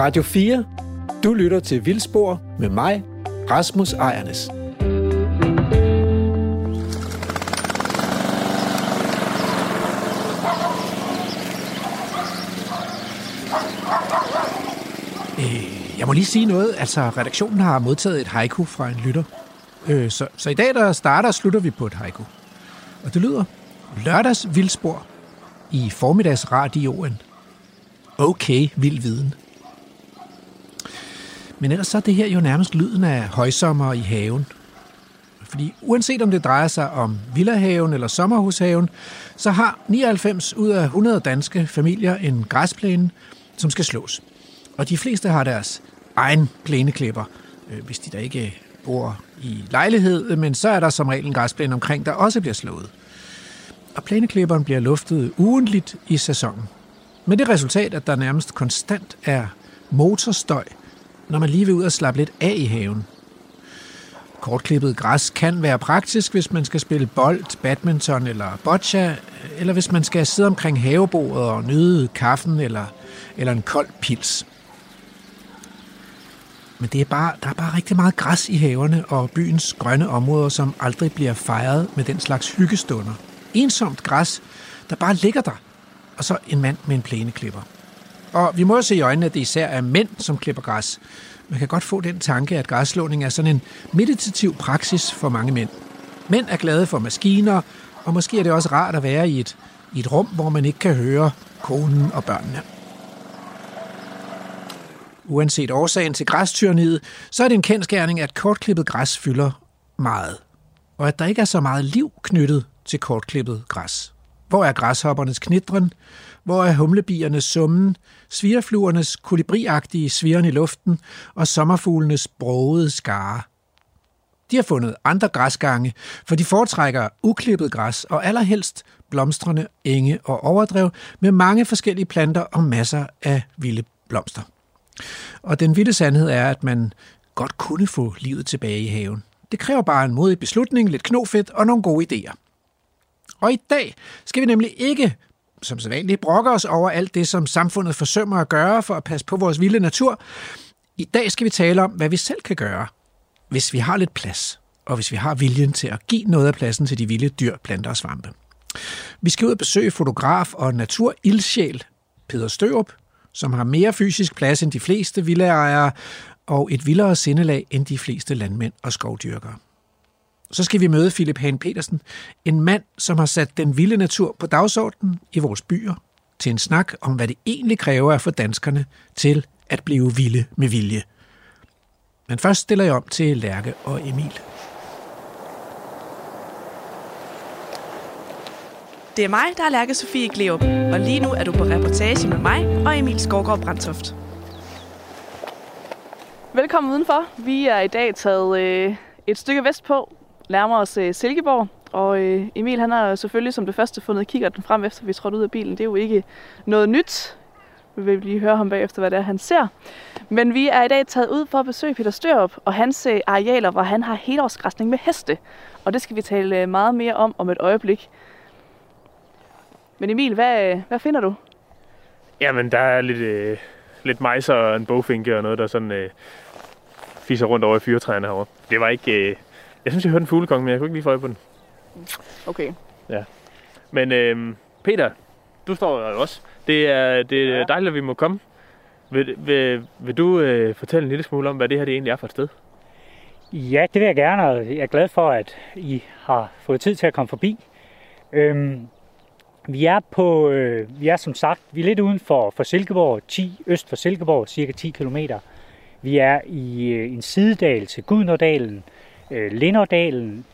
Radio 4. Du lytter til Vildspor med mig, Rasmus Ejernes. Øh, jeg må lige sige noget. Altså, redaktionen har modtaget et haiku fra en lytter. Øh, så, så i dag, der starter og slutter vi på et haiku. Og det lyder, lørdags vildspor i formiddagsradioen. Okay, vild viden. Men ellers så er det her jo nærmest lyden af højsommer i haven. Fordi uanset om det drejer sig om villahaven eller sommerhushaven, så har 99 ud af 100 danske familier en græsplæne, som skal slås. Og de fleste har deres egen plæneklipper, øh, hvis de da ikke bor i lejlighed, men så er der som regel en græsplæne omkring, der også bliver slået. Og plæneklipperen bliver luftet ugentligt i sæsonen. Med det resultat, at der nærmest konstant er motorstøj, når man lige vil ud og slappe lidt af i haven. Kortklippet græs kan være praktisk, hvis man skal spille bold, badminton eller boccia, eller hvis man skal sidde omkring havebordet og nyde kaffen eller, eller en kold pils. Men det er bare, der er bare rigtig meget græs i haverne og byens grønne områder, som aldrig bliver fejret med den slags hyggestunder. Ensomt græs, der bare ligger der, og så en mand med en plæneklipper. Og vi må jo se i øjnene, at det især er mænd, som klipper græs. Man kan godt få den tanke, at græsslåning er sådan en meditativ praksis for mange mænd. Mænd er glade for maskiner, og måske er det også rart at være i et, i et rum, hvor man ikke kan høre konen og børnene. Uanset årsagen til græstyrniet, så er det en kendskærning, at kortklippet græs fylder meget. Og at der ikke er så meget liv knyttet til kortklippet græs. Hvor er græshoppernes knitren? Hvor er humlebiernes summen? Svirfluernes kolibriagtige sviren i luften? Og sommerfuglenes brogede skare? De har fundet andre græsgange, for de foretrækker uklippet græs og allerhelst blomstrende enge og overdrev med mange forskellige planter og masser af vilde blomster. Og den vilde sandhed er, at man godt kunne få livet tilbage i haven. Det kræver bare en modig beslutning, lidt knofedt og nogle gode idéer. Og i dag skal vi nemlig ikke, som sædvanligt, brokker os over alt det, som samfundet forsømmer at gøre for at passe på vores vilde natur. I dag skal vi tale om, hvad vi selv kan gøre, hvis vi har lidt plads, og hvis vi har viljen til at give noget af pladsen til de vilde dyr, planter og svampe. Vi skal ud og besøge fotograf og naturildsjæl Peter Størup, som har mere fysisk plads end de fleste villaejere, og et vildere sindelag end de fleste landmænd og skovdyrkere. Så skal vi møde Philip Hahn Petersen, en mand, som har sat den vilde natur på dagsordenen i vores byer, til en snak om, hvad det egentlig kræver at få danskerne til at blive vilde med vilje. Men først stiller jeg om til Lærke og Emil. Det er mig, der er Lærke Sofie Gleup, og lige nu er du på reportage med mig og Emil Skovgaard Brandtoft. Velkommen udenfor. Vi er i dag taget øh, et stykke vestpå, nærmer os øh, Silkeborg, og øh, Emil han har selvfølgelig som det første fundet kikkerten frem, efter vi trådte ud af bilen. Det er jo ikke noget nyt. Vi vil lige høre ham bagefter, hvad det er, han ser. Men vi er i dag taget ud for at besøge Peter Størup og hans øh, arealer, hvor han har helårsgræsning med heste. Og det skal vi tale øh, meget mere om om et øjeblik. Men Emil, hvad, øh, hvad finder du? Jamen, der er lidt, øh, lidt majser og en bogfinke og noget, der sådan øh, fiser rundt over i fyretræerne herovre. Det var ikke... Øh, jeg synes, jeg hørte en fuglekonge, men jeg kunne ikke lige få øje på den. Okay. Ja. Men øh, Peter, du står jo også. Det er, det er ja. dejligt, at vi må komme. Vil, vil, vil du øh, fortælle en lille smule om, hvad det her det egentlig er for et sted? Ja, det vil jeg gerne, og jeg er glad for, at I har fået tid til at komme forbi. Øhm, vi er på, øh, vi er som sagt, vi er lidt uden for, for Silkeborg, 10, øst for Silkeborg, cirka 10 km. Vi er i øh, en sidedal til Gudnårdalen, øh, Linderdalen.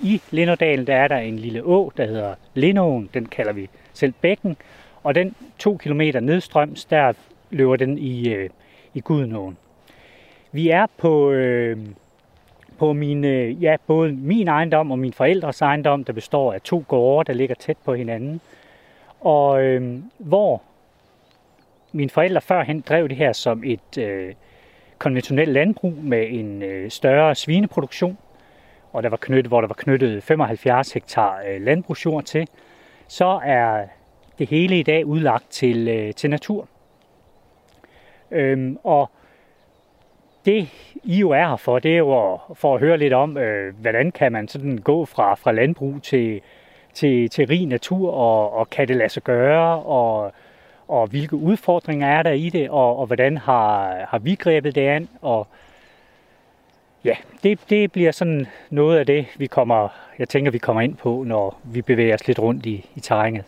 I Linderdalen, der er der en lille å, der hedder Lindåen, den kalder vi selv bækken. Og den to kilometer nedstrøms, der løber den i, øh, i Gudenåen. Vi er på, øh, på min, øh, ja, både min ejendom og min forældres ejendom, der består af to gårde, der ligger tæt på hinanden. Og øh, hvor mine forældre førhen drev det her som et øh, konventionelt landbrug med en øh, større svineproduktion, og der var knyttet, hvor der var knyttet 75 hektar øh, landbrugsjord til, så er det hele i dag udlagt til, øh, til natur. Øhm, og det, I jo er her for, det er jo for at høre lidt om, øh, hvordan kan man sådan gå fra, fra landbrug til, til, til rig natur, og, og kan det lade sig gøre, og, og hvilke udfordringer er der i det, og, og hvordan har, har vi grebet det an, og ja, det, det bliver sådan noget af det, vi kommer, jeg tænker, vi kommer ind på, når vi bevæger os lidt rundt i, i terrænet.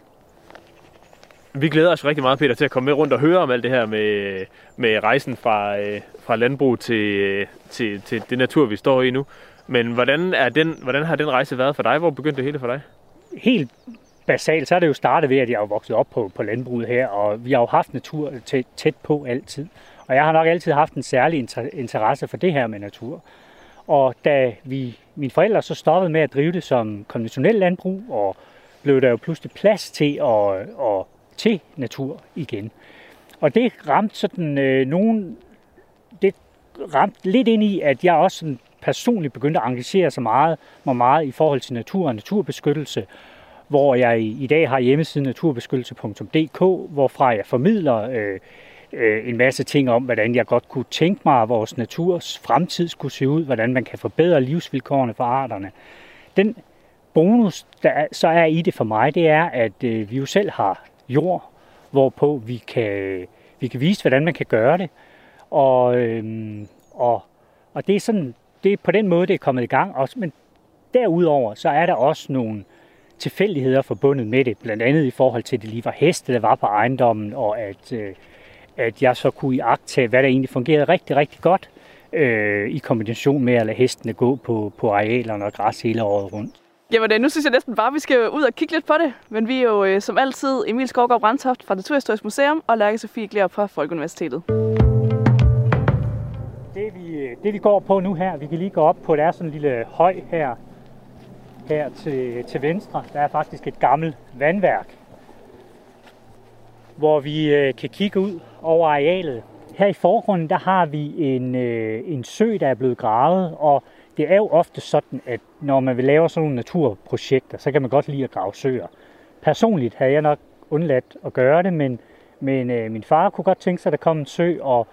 Vi glæder os rigtig meget, Peter, til at komme med rundt og høre om alt det her med, med rejsen fra, øh, fra landbrug til, øh, til, til det natur, vi står i nu. Men hvordan, er den, hvordan har den rejse været for dig? Hvor begyndte det hele for dig? Helt basalt, så er det jo startet ved, at jeg er vokset op på, på landbruget her, og vi har jo haft natur tæt, tæt på altid. Og jeg har nok altid haft en særlig interesse for det her med natur. Og da vi, mine forældre så stoppede med at drive det som konventionel landbrug, og blev der jo pludselig plads til at, og til natur igen. Og det ramte sådan øh, nogen, det ramte lidt ind i, at jeg også sådan personligt begyndte at engagere sig meget, mig meget i forhold til natur og naturbeskyttelse, hvor jeg i, i dag har hjemmesiden naturbeskyttelse.dk, hvorfra jeg formidler øh, øh, en masse ting om, hvordan jeg godt kunne tænke mig, at vores naturs fremtid skulle se ud, hvordan man kan forbedre livsvilkårene for arterne. Den bonus, der så er i det for mig, det er, at øh, vi jo selv har jord, hvorpå vi kan, vi kan vise, hvordan man kan gøre det. Og, øhm, og, og det er sådan, det er på den måde, det er kommet i gang. Også, men derudover, så er der også nogle tilfældigheder forbundet med det. Blandt andet i forhold til, at det lige var heste, der var på ejendommen, og at, øh, at jeg så kunne iagtage, hvad der egentlig fungerede rigtig, rigtig godt øh, i kombination med at lade hestene gå på, på arealerne og græs hele året rundt. Jamen, øh, nu synes jeg næsten bare, at vi skal ud og kigge lidt på det. Men vi er jo øh, som altid Emil Skovgaard Brandtoft fra Naturhistorisk Museum og Lærke Sofie Gler fra Folkeuniversitetet. Det vi, øh, det vi går på nu her, vi kan lige gå op på, der er sådan en lille høj her, her til, til venstre. Der er faktisk et gammelt vandværk, hvor vi øh, kan kigge ud over arealet. Her i forgrunden, der har vi en, øh, en sø, der er blevet gravet, og det er jo ofte sådan, at når man vil lave sådan nogle naturprojekter, så kan man godt lide at grave søer. Personligt havde jeg nok undladt at gøre det, men, men øh, min far kunne godt tænke sig, at der kom en sø, og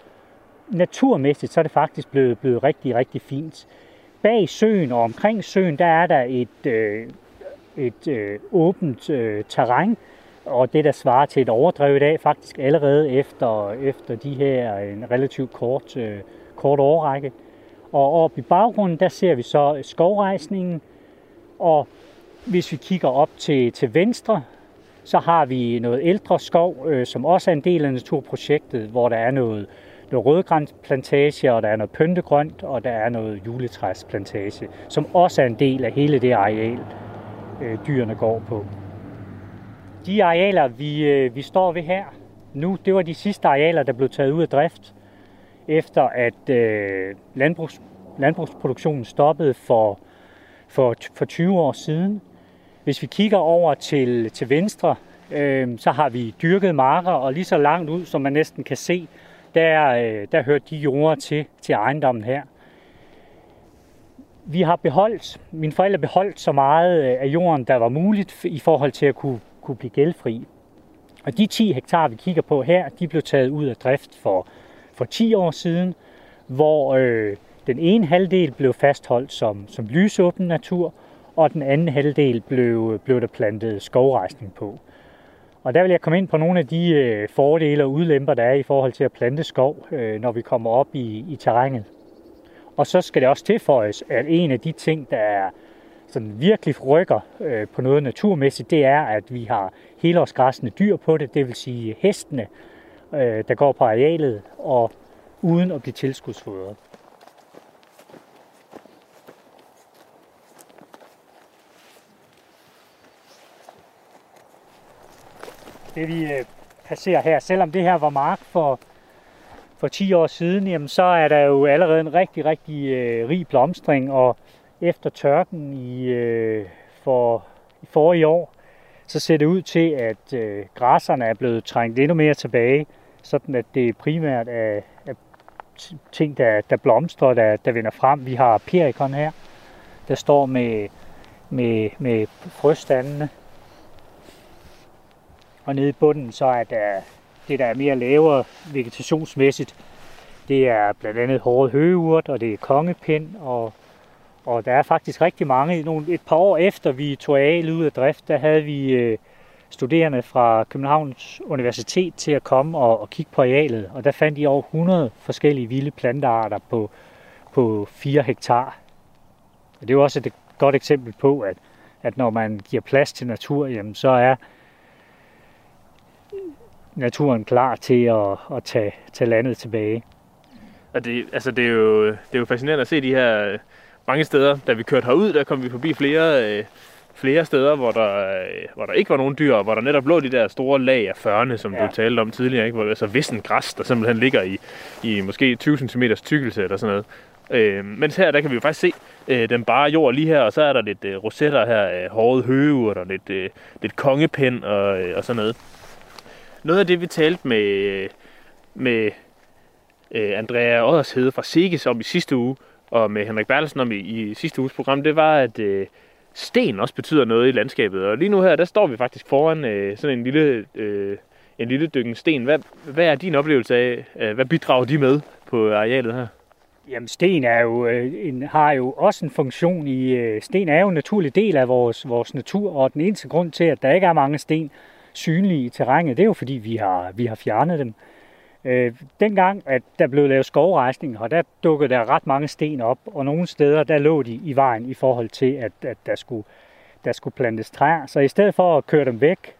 naturmæssigt så er det faktisk blevet, blevet rigtig, rigtig fint. Bag søen og omkring søen, der er der et, øh, et øh, åbent øh, terræn, og det der svarer til et overdrev i dag, faktisk allerede efter, efter de her en relativt kort, øh, kort årrække. Og oppe i baggrunden, der ser vi så skovrejsningen. Og hvis vi kigger op til, til venstre, så har vi noget ældre skov, øh, som også er en del af naturprojektet, hvor der er noget, noget rødgrænsplantage, og der er noget pyntegrønt, og der er noget juletræsplantage, som også er en del af hele det areal, øh, dyrene går på. De arealer, vi, øh, vi står ved her nu, det var de sidste arealer, der blev taget ud af drift efter at øh, landbrugs, landbrugsproduktionen stoppede for, for, for 20 år siden. Hvis vi kigger over til, til venstre, øh, så har vi dyrket marker, og lige så langt ud, som man næsten kan se, der, øh, der hører de jorder til, til ejendommen her. Vi har beholdt, mine forældre beholdt så meget øh, af jorden, der var muligt i forhold til at kunne, kunne blive gældfri. Og de 10 hektar, vi kigger på her, de blev taget ud af drift for for 10 år siden, hvor øh, den ene halvdel blev fastholdt som, som lysåben natur, og den anden halvdel blev, blev der plantet skovrejsning på. Og der vil jeg komme ind på nogle af de øh, fordele og udlemper, der er i forhold til at plante skov, øh, når vi kommer op i, i terrænet. Og så skal det også tilføjes, at en af de ting, der er sådan virkelig rykker øh, på noget naturmæssigt, det er, at vi har helårsgræssende dyr på det, det vil sige hestene, øh, der går på arealet, og uden at blive tilskudsfodret. Det vi øh, passerer her, selvom det her var mark for, for 10 år siden, jamen, så er der jo allerede en rigtig, rigtig øh, rig blomstring, og efter tørken i, øh, for, i forrige år, så ser det ud til, at øh, græsserne er blevet trængt endnu mere tilbage, sådan at det primært er, er ting, der, der blomstrer, der, der vinder frem. Vi har perikon her, der står med, med, med frøstandene. Og nede i bunden, så er der det der er mere lavere vegetationsmæssigt, det er blandt andet hårde høgeurt, og det er kongepind, og, og der er faktisk rigtig mange. Nogle, et par år efter vi tog af ud af drift, der havde vi øh, studerende fra Københavns Universitet til at komme og, og kigge på arealet, og der fandt de over 100 forskellige vilde plantearter på, på 4 hektar. Og det er jo også et godt eksempel på, at, at når man giver plads til natur, jamen, så er naturen klar til at, at tage, tage landet tilbage. Og det, altså, det, er jo, det er jo fascinerende at se de her øh, mange steder. Da vi kørte herud, der kom vi forbi flere, øh, flere steder, hvor der, øh, hvor der ikke var nogen dyr, hvor der netop lå de der store lag af førne, som ja. du talte om tidligere. Ikke? Hvor, altså vissen græs, der simpelthen ligger i, i måske 20 cm tykkelse eller sådan noget. Øh, mens her, der kan vi jo faktisk se øh, den bare jord lige her, og så er der lidt øh, rosetter her, øh, hårde høgeurt og lidt, øh, lidt kongepind og, øh, og sådan noget. Noget af det, vi talte med, med øh, Andrea Oddershede fra Siges om i sidste uge, og med Henrik Bertelsen om i, i sidste uges program, det var, at øh, sten også betyder noget i landskabet. Og lige nu her, der står vi faktisk foran øh, sådan en lille, øh, en lille dykken sten. Hvad, hvad er din oplevelse af, øh, hvad bidrager de med på arealet her? Jamen, sten er jo, øh, en, har jo også en funktion i... Øh, sten er jo en naturlig del af vores, vores natur, og den eneste grund til, at der ikke er mange sten synlige i terrænet, det er jo fordi, vi har, vi har fjernet dem. Øh, dengang, at der blev lavet skovrejsning, og der dukkede der ret mange sten op, og nogle steder, der lå de i vejen i forhold til, at, at der, skulle, der skulle plantes træer. Så i stedet for at køre dem væk,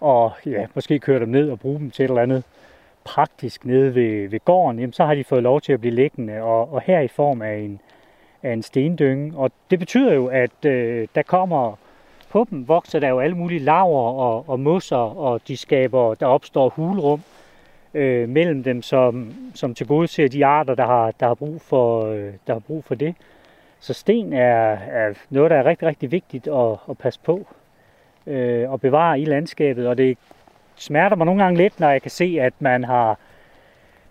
og ja, måske køre dem ned og bruge dem til et eller andet praktisk nede ved, ved gården, jamen, så har de fået lov til at blive liggende, og, og her i form af en, af en stendynge. Og det betyder jo, at øh, der kommer på dem vokser der jo alle mulige laver og, og mosser, og de skaber, der opstår hulrum øh, mellem dem, som, som tilgodeser de arter, der har, der har, brug, for, øh, der har brug for det. Så sten er, er noget, der er rigtig, rigtig vigtigt at, at passe på øh, og bevare i landskabet, og det smerter mig nogle gange lidt, når jeg kan se, at man har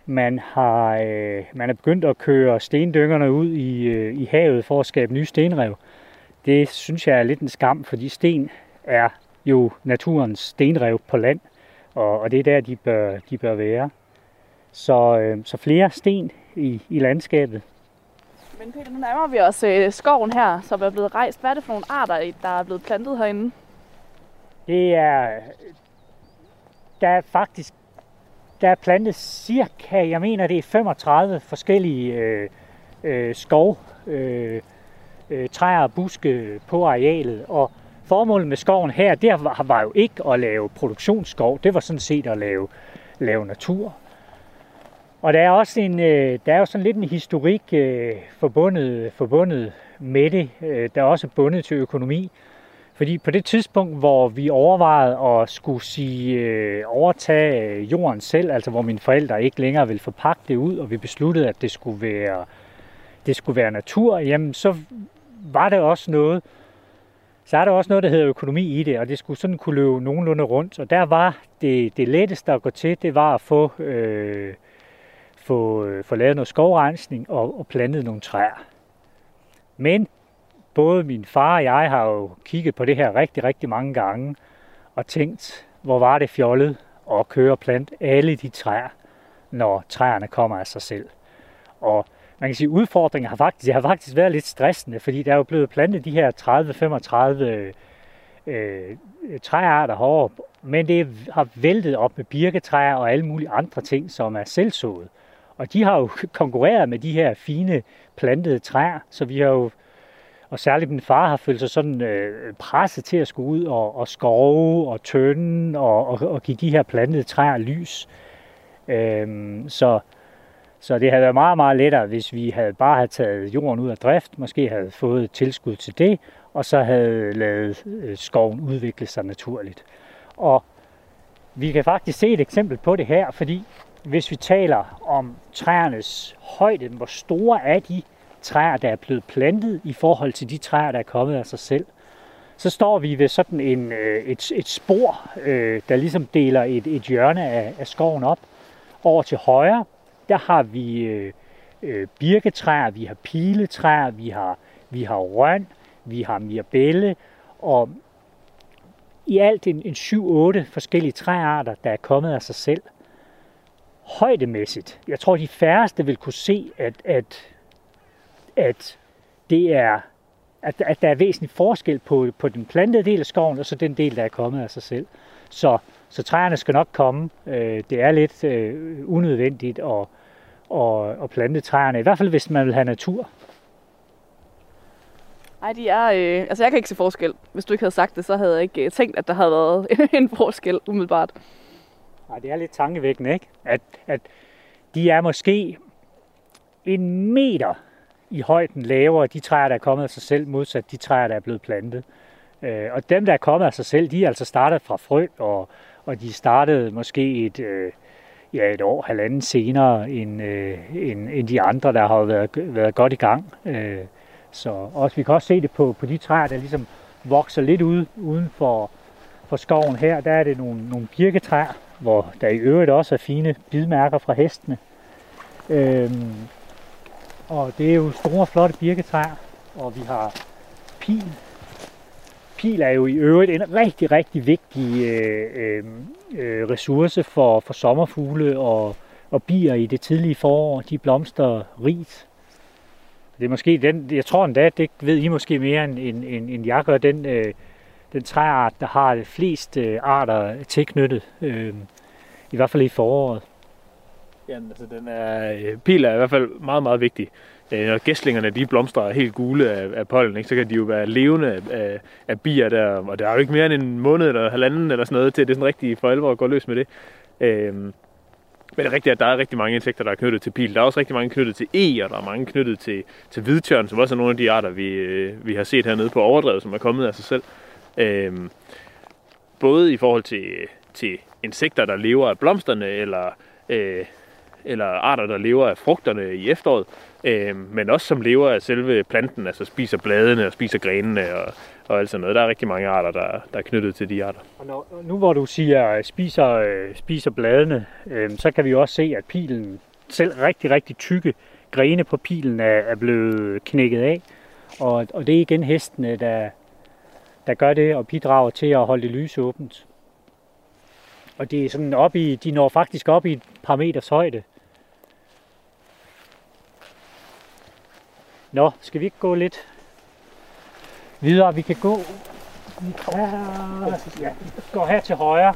man har øh, man er begyndt at køre stendyngerne ud i, øh, i havet for at skabe nye stenrev. Det synes jeg er lidt en skam, fordi sten er jo naturens stenrev på land, og, og det er der, de bør, de bør være. Så, øh, så flere sten i, i landskabet. Men Peter, nu nærmer vi os øh, skoven her, som er blevet rejst. Hvad er det for nogle arter, der er blevet plantet herinde? Det er, der er faktisk der er plantet cirka, jeg mener det er 35 forskellige øh, øh, skov, øh, øh, træer og buske på arealet. Og formålet med skoven her, det var, var jo ikke at lave produktionsskov, det var sådan set at lave, lave natur. Og der er også en, øh, der er jo sådan lidt en historik øh, forbundet, forbundet med det. Øh, der er også bundet til økonomi. Fordi på det tidspunkt, hvor vi overvejede at skulle sige, øh, overtage øh, jorden selv, altså hvor mine forældre ikke længere ville forpakke det ud, og vi besluttede, at det skulle være, det skulle være natur, jamen så var det også noget, så er der også noget, der hedder økonomi i det, og det skulle sådan kunne løbe nogenlunde rundt. Og der var det, det letteste at gå til, det var at få, øh, få, øh, få lavet noget skovrensning og, og plantet nogle træer. Men både min far og jeg har jo kigget på det her rigtig, rigtig mange gange og tænkt, hvor var det fjollet at køre og plante alle de træer, når træerne kommer af sig selv. Og man kan sige, udfordringer har faktisk, det har faktisk været lidt stressende, fordi der er jo blevet plantet de her 30-35 øh, øh, træarter heroppe, men det har væltet op med birketræer og alle mulige andre ting, som er selvsået. Og de har jo konkurreret med de her fine plantede træer, så vi har jo, og særligt min far har følt sig sådan øh, presset til at skulle ud og, og skove og tønde og, og, og give de her plantede træer lys. Øhm, så så det havde været meget, meget lettere, hvis vi havde bare havde taget jorden ud af drift, måske havde fået tilskud til det, og så havde lavet øh, skoven udvikle sig naturligt. Og vi kan faktisk se et eksempel på det her, fordi hvis vi taler om træernes højde, hvor store er de træer, der er blevet plantet i forhold til de træer, der er kommet af sig selv, så står vi ved sådan en, øh, et, et spor, øh, der ligesom deler et, et hjørne af, af skoven op. Over til højre, der har vi øh, øh, birketræer, vi har piletræer, vi har, vi har røn, vi har mirabelle, og i alt en, en 7-8 forskellige træarter, der er kommet af sig selv. højdemæssigt, jeg tror, de færreste vil kunne se, at, at, at det er at, at der er væsentlig forskel på, på den plantede del af skoven, og så den del, der er kommet af sig selv. Så, så træerne skal nok komme. Øh, det er lidt øh, unødvendigt at, at, at plante træerne, i hvert fald hvis man vil have natur. Nej, de er... Øh, altså, jeg kan ikke se forskel. Hvis du ikke havde sagt det, så havde jeg ikke øh, tænkt, at der havde været en forskel umiddelbart. Nej, det er lidt tankevækkende, ikke? At, at de er måske en meter i højden lavere, de træer, der er kommet af sig selv, modsat de træer, der er blevet plantet. Øh, og dem, der er kommet af sig selv, de er altså startet fra frø, og, og de startede måske et, øh, ja, et år, halvanden senere end, øh, end, end de andre, der har været, været godt i gang. Øh, så også, vi kan også se det på, på de træer, der ligesom vokser lidt ude, uden for, for skoven her. Der er det nogle, nogle birketræer, hvor der i øvrigt også er fine bidmærker fra hestene. Øhm, og det er jo store, flotte birketræer, og vi har pil. Pil er jo i øvrigt en rigtig, rigtig vigtig øh, øh, øh, ressource for, for sommerfugle og, og bier i det tidlige forår. De blomster rigt. Det er måske den, jeg tror endda, det ved I måske mere end, end, end, end jeg gør, den, øh, den træart, der har flest øh, arter tilknyttet, øh, i hvert fald i foråret. Ja, altså den er, øh, pil er i hvert fald meget, meget vigtig. Øh, når gæstlingerne de blomstrer helt gule af, af pollen, ikke, så kan de jo være levende af, af bier der, og der er jo ikke mere end en måned eller halvanden eller sådan noget til, at det er sådan rigtig for alvor at gå løs med det. Øhm, men det er rigtigt, at der er rigtig mange insekter, der er knyttet til pil. Der er også rigtig mange knyttet til e, og der er mange knyttet til, til hvidtjørn, som også er nogle af de arter, vi, øh, vi har set hernede på overdrevet, som er kommet af sig selv. Øhm, både i forhold til, til insekter, der lever af blomsterne, eller øh, eller arter, der lever af frugterne i efteråret, øh, men også som lever af selve planten, altså spiser bladene og spiser grenene og, og alt sådan noget. Der er rigtig mange arter, der, der er knyttet til de arter. Og når, nu hvor du siger øh, spiser, øh, spiser bladene, øh, så kan vi også se, at pilen, selv rigtig, rigtig tykke grene på pilen er, er blevet knækket af. Og, og det er igen hestene, der, der gør det og bidrager til at holde det lys åbent. Og det er sådan op i, de når faktisk op i et par meters højde. Nå, skal vi ikke gå lidt videre? Vi kan gå ja, går her til højre,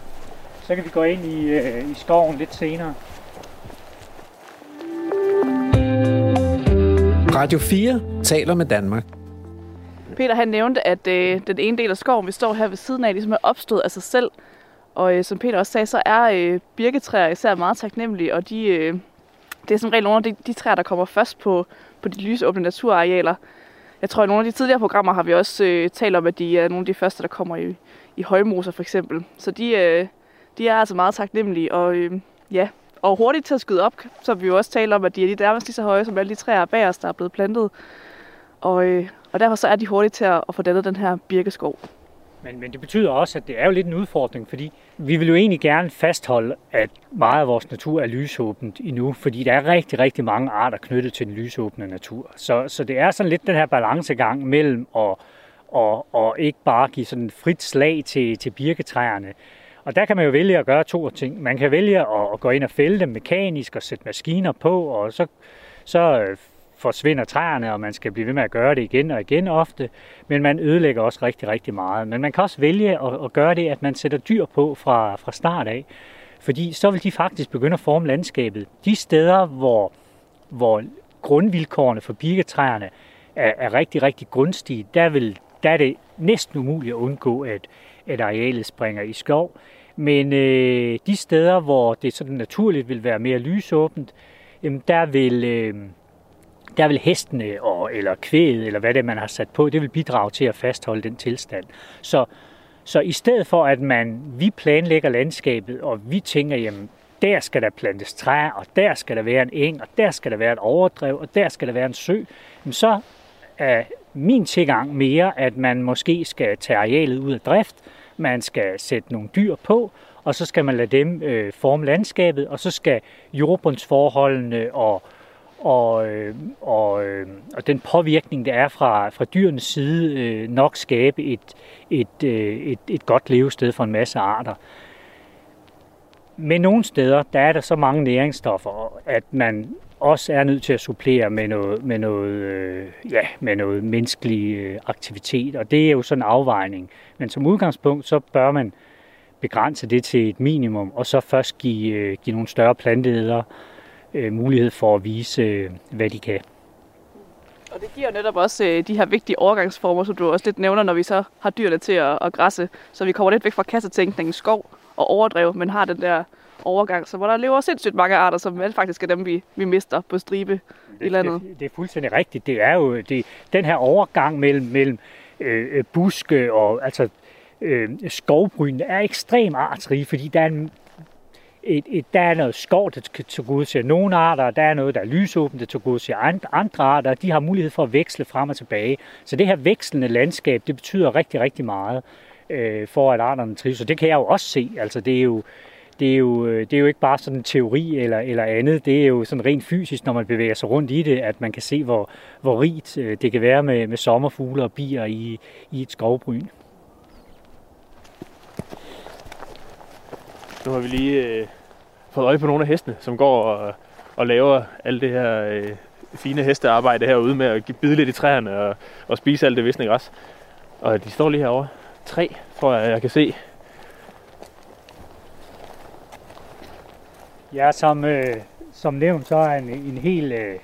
så kan vi gå ind i, øh, i skoven lidt senere. Radio 4 taler med Danmark. Peter han nævnte, at øh, den ene del af skoven, vi står her ved siden af, ligesom er opstået af sig selv. Og øh, som Peter også sagde, så er øh, birketræer især meget taknemmelige, og de, øh, det er som regel nogle af de, de træer, der kommer først på, på de lysåbne naturarealer. Jeg tror, at nogle af de tidligere programmer har vi også øh, talt om, at de er nogle af de første, der kommer i, i højmoser for eksempel. Så de, øh, de er altså meget taknemmelige og, øh, ja, og hurtigt til at skyde op, så vi jo også taler om, at de er lige nærmest lige så høje som alle de træer bag os, der er blevet plantet. Og, øh, og derfor så er de hurtigt til at, at få dannet den her birkeskov. Men, men det betyder også, at det er jo lidt en udfordring, fordi vi vil jo egentlig gerne fastholde, at meget af vores natur er lysåbent endnu, fordi der er rigtig, rigtig mange arter knyttet til den lysåbne natur. Så, så det er sådan lidt den her balancegang mellem at og, og ikke bare give sådan frit slag til, til birketræerne. Og der kan man jo vælge at gøre to ting. Man kan vælge at, at gå ind og fælde dem mekanisk og sætte maskiner på, og så, så øh, forsvinder træerne, og man skal blive ved med at gøre det igen og igen ofte, men man ødelægger også rigtig, rigtig meget. Men man kan også vælge at, at gøre det, at man sætter dyr på fra, fra start af, fordi så vil de faktisk begynde at forme landskabet. De steder, hvor, hvor grundvilkårene for birketræerne er, er rigtig, rigtig gunstige, der, vil, der er det næsten umuligt at undgå, at, at arealet springer i skov. Men øh, de steder, hvor det sådan naturligt vil være mere lysåbent, jamen der vil, øh, der vil hestene og, eller kvæget, eller hvad det man har sat på, det vil bidrage til at fastholde den tilstand. Så, så i stedet for, at man, vi planlægger landskabet, og vi tænker, jamen, der skal der plantes træer, og der skal der være en eng, og der skal der være et overdrev, og der skal der være en sø, jamen så er min tilgang mere, at man måske skal tage arealet ud af drift, man skal sætte nogle dyr på, og så skal man lade dem øh, forme landskabet, og så skal jordbundsforholdene og og, øh, og, øh, og, øh, og den påvirkning, der er fra, fra dyrenes side, øh, nok skabe et, et, et, et godt levested for en masse arter. Men nogle steder, der er der så mange næringsstoffer, at man også er nødt til at supplere med noget, med noget, øh, ja, med noget menneskelig øh, aktivitet, og det er jo sådan en afvejning. Men som udgangspunkt, så bør man begrænse det til et minimum, og så først give, øh, give nogle større planteædere øh, mulighed for at vise, øh, hvad de kan. Og det giver netop også øh, de her vigtige overgangsformer, som du også lidt nævner, når vi så har dyrene til at, at græsse. Så vi kommer lidt væk fra kassetænkningen skov og overdrev, men har den der overgang, så hvor der lever sindssygt mange arter, som faktisk er dem, vi, vi mister på stribe i landet. Det, det er fuldstændig rigtigt. Det er jo det, den her overgang mellem, mellem øh, buske og altså øh, skovbryn er ekstremt artsrig, fordi der er en et, et, der er noget skov, der tilgodeser nogle arter, der er noget, der er lysåbent, der til andre, andre arter, de har mulighed for at veksle frem og tilbage. Så det her vekslende landskab, det betyder rigtig, rigtig meget øh, for, at arterne trives. Og det kan jeg jo også se. Altså, det er jo, det er jo, øh, det er jo ikke bare sådan en teori eller, eller andet. Det er jo sådan rent fysisk, når man bevæger sig rundt i det, at man kan se, hvor, hvor rigt øh, det kan være med, med sommerfugle og bier i, i et skovbryn. Nu har vi lige øh, fået øje på nogle af hestene, som går og, og laver alt det her øh, fine hestearbejde herude med at bide lidt i træerne og, og spise alt det visne græs. Og de står lige herovre. Tre, tror jeg, jeg kan se. Ja, som, øh, som nævnt, så er en, en hel... Øh,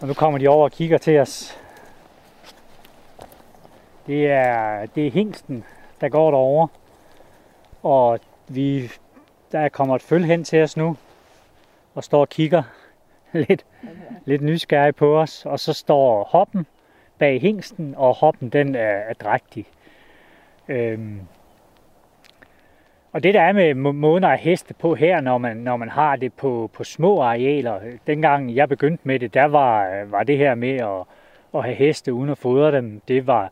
og nu kommer de over og kigger til os. Det er, det er hængsten, der går derover. Og vi, der kommer et føl hen til os nu, og står og kigger lidt, lidt nysgerrig på os. Og så står hoppen bag hængsten, og hoppen den er, er drægtig. Øhm, og det der er med måden at heste på her, når man, når man har det på, på små arealer, dengang jeg begyndte med det, der var, var det her med at, at have heste uden at fodre dem, det var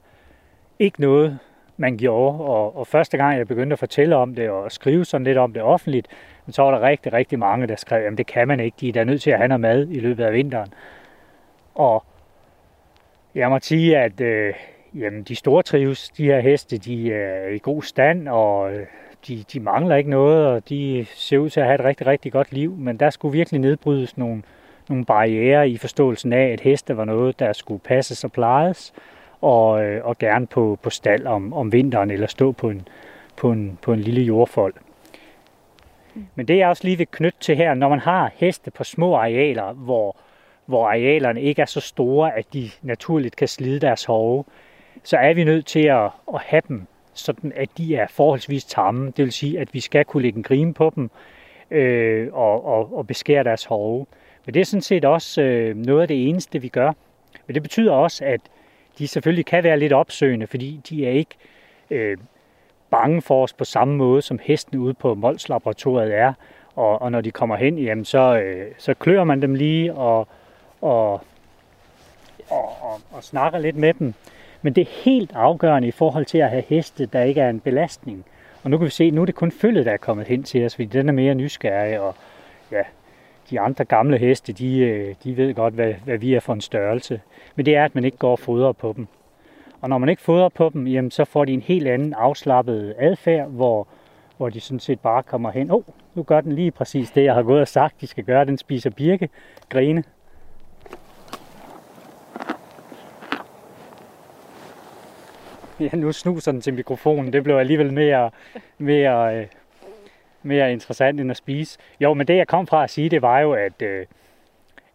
ikke noget, man gjorde. Og, og første gang jeg begyndte at fortælle om det og skrive sådan lidt om det offentligt, så var der rigtig, rigtig mange, der skrev, at det kan man ikke, de er der nødt til at have noget mad i løbet af vinteren. Og jeg må sige, at øh, jamen, de store trives, de her heste, de er i god stand, og øh, de, de mangler ikke noget, og de ser ud til at have et rigtig, rigtig godt liv, men der skulle virkelig nedbrydes nogle, nogle barriere i forståelsen af, at heste var noget, der skulle passes og plejes, og, øh, og gerne på, på stald om, om vinteren, eller stå på en, på en, på en lille jordfold. Men det jeg også lige vil knytte til her, når man har heste på små arealer, hvor, hvor arealerne ikke er så store, at de naturligt kan slide deres hove, så er vi nødt til at, at have dem sådan at de er forholdsvis tamme. Det vil sige, at vi skal kunne lægge en grime på dem øh, og, og, og beskære deres hove. Men det er sådan set også øh, noget af det eneste, vi gør. Men det betyder også, at de selvfølgelig kan være lidt opsøgende, fordi de er ikke øh, bange for os på samme måde, som hesten ude på Mols laboratoriet er. Og, og når de kommer hen, jamen, så, øh, så klør man dem lige og, og, og, og, og snakker lidt med dem. Men det er helt afgørende i forhold til at have heste, der ikke er en belastning. Og nu kan vi se, at nu er det kun følget, der er kommet hen til os, fordi den er mere nysgerrig, og ja, de andre gamle heste, de, øh, de ved godt, hvad, hvad vi er for en størrelse. Men det er, at man ikke går og fodrer på dem. Og når man ikke fodrer på dem, jamen, så får de en helt anden afslappet adfærd, hvor, hvor de sådan set bare kommer hen. Åh, oh, nu gør den lige præcis det, jeg har gået og sagt, de skal gøre. Den spiser birke, grene, ja, nu snuser den til mikrofonen. Det blev alligevel mere, mere, øh, mere interessant end at spise. Jo, men det jeg kom fra at sige, det var jo, at, øh,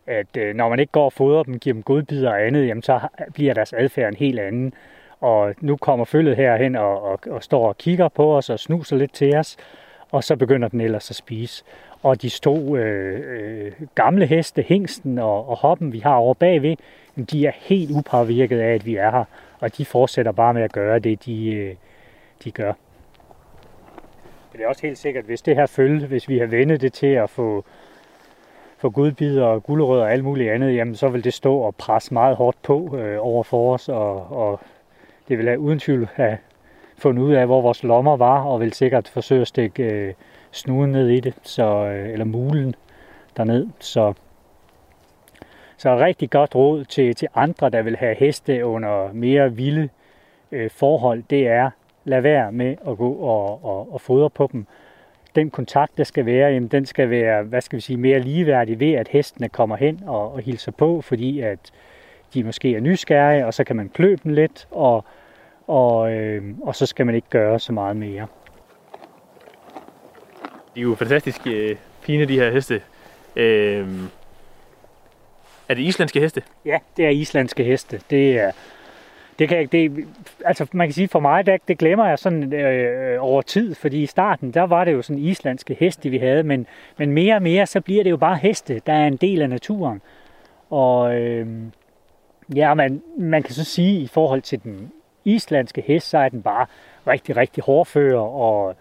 at øh, når man ikke går og fodrer dem, giver dem godbidder og andet, jamen så bliver deres adfærd en helt anden. Og nu kommer følget herhen og, og, og står og kigger på os og snuser lidt til os, og så begynder den ellers at spise. Og de to øh, øh, gamle heste, hængsten og, og hoppen, vi har over bagved, de er helt upåvirket af, at vi er her og de fortsætter bare med at gøre det, de, øh, de gør. Men det er også helt sikkert, hvis det her følge, hvis vi har vendet det til at få, få gudbider og gulerødder og alt muligt andet, jamen så vil det stå og presse meget hårdt på øh, over for os, og, og det vil have uden tvivl have fundet ud af, hvor vores lommer var, og vil sikkert forsøge at stikke øh, snuden ned i det, så, øh, eller mulen derned. Så så rigtig godt råd til, til andre, der vil have heste under mere vilde øh, forhold, det er, lad være med at gå og, og, og fodre på dem. den kontakt, der skal være, jamen, den skal være, hvad skal vi sige, mere ligeværdig ved, at hestene kommer hen og, og hilser på, fordi at de måske er nysgerrige, og så kan man klø dem lidt, og, og, øh, og så skal man ikke gøre så meget mere. De er jo fantastisk øh, fine, de her heste. Øh, er det islandske heste? Ja, det er islandske heste. Det er, det kan jeg, det, altså man kan sige for mig, det, det glemmer jeg sådan øh, øh, over tid, fordi i starten, der var det jo sådan islandske heste, vi havde, men, men mere og mere, så bliver det jo bare heste, der er en del af naturen. Og øh, ja, man, man kan så sige, i forhold til den islandske hest, så er den bare rigtig, rigtig hårdfører og,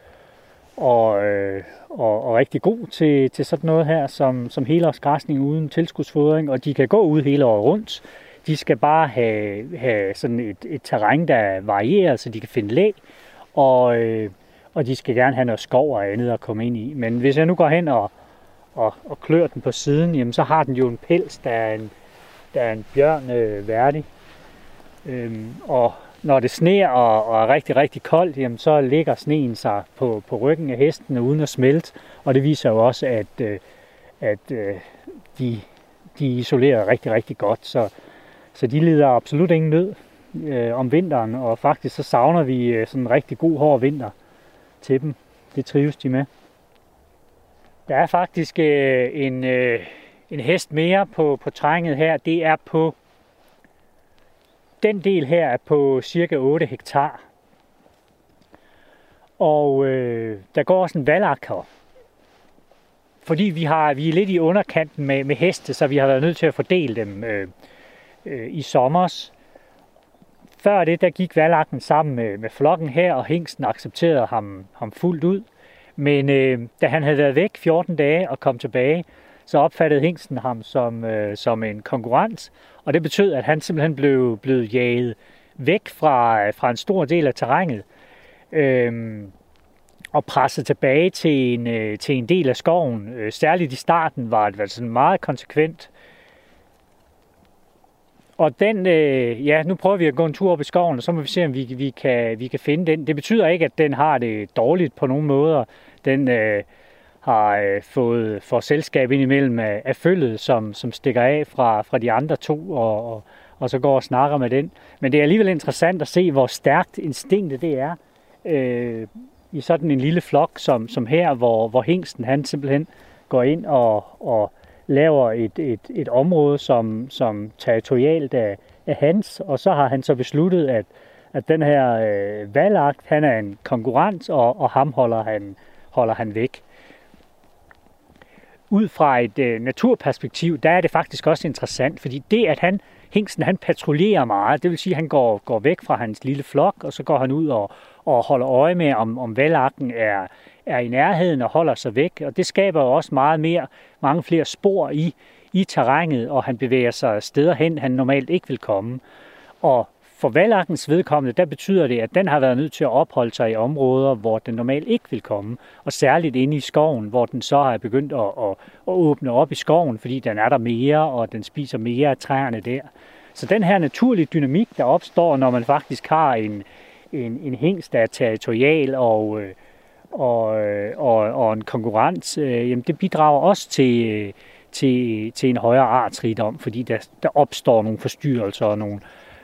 og, øh, og, og rigtig god til, til sådan noget her, som, som helårsgræsning uden tilskudsfodring, og de kan gå ud hele året rundt. De skal bare have, have sådan et, et terræn, der varierer, så de kan finde læ, og, øh, og de skal gerne have noget skov og andet at komme ind i. Men hvis jeg nu går hen og, og, og klør den på siden, jamen så har den jo en pels, der er en, der er en bjørn øh, værdig. Øhm, og når det sneer og, og er rigtig, rigtig koldt, jamen, så ligger sneen sig på, på ryggen af hesten uden at smelte. Og det viser jo også, at, øh, at øh, de, de isolerer rigtig, rigtig godt. Så, så de lider absolut ingen nød øh, om vinteren, og faktisk så savner vi øh, sådan en rigtig god hård vinter til dem. Det trives de med. Der er faktisk øh, en, øh, en hest mere på, på trænget her. Det er på den del her er på cirka 8 hektar. Og øh, der går også en valakker. Fordi vi, har, vi er lidt i underkanten med, med heste, så vi har været nødt til at fordele dem øh, øh, i sommers. Før det, der gik valakken sammen med, med flokken her, og hængsten accepterede ham, ham fuldt ud. Men øh, da han havde været væk 14 dage og kom tilbage, så opfattede hængsten ham som, øh, som en konkurrent, og det betød, at han simpelthen blev blevet jaget væk fra, fra en stor del af terrænet, øh, og presset tilbage til en, øh, til en del af skoven. Øh, særligt i starten var det sådan meget konsekvent. Og den, øh, ja, nu prøver vi at gå en tur op i skoven, og så må vi se, om vi, vi, kan, vi kan finde den. Det betyder ikke, at den har det dårligt på nogen måder. Den, øh, har øh, fået for selskab indimellem af, af følget, som, som stikker af fra, fra de andre to, og, og, og så går og snakker med den. Men det er alligevel interessant at se, hvor stærkt instinktet det er øh, i sådan en lille flok som, som her, hvor, hvor hængsten han simpelthen går ind og, og laver et, et, et område, som, som territorialt er, er hans, og så har han så besluttet, at, at den her øh, valagt, han er en konkurrent, og, og ham holder han, holder han væk. Ud fra et øh, naturperspektiv, der er det faktisk også interessant, fordi det, at han, hængsten, han patruljerer meget, det vil sige, at han går, går væk fra hans lille flok, og så går han ud og, og holder øje med, om, om valakken er, er i nærheden og holder sig væk. Og det skaber jo også meget mere, mange flere spor i, i terrænet, og han bevæger sig steder hen, han normalt ikke vil komme. Og for valakkens vedkommende, der betyder det, at den har været nødt til at opholde sig i områder, hvor den normalt ikke vil komme. Og særligt inde i skoven, hvor den så har begyndt at, at, at åbne op i skoven, fordi den er der mere, og den spiser mere af træerne der. Så den her naturlige dynamik, der opstår, når man faktisk har en, en, en hængst, der er territorial og, øh, og, øh, og, og en konkurrence, øh, jamen det bidrager også til, øh, til, til en højere artsrigdom, fordi der, der opstår nogle forstyrrelser og nogle,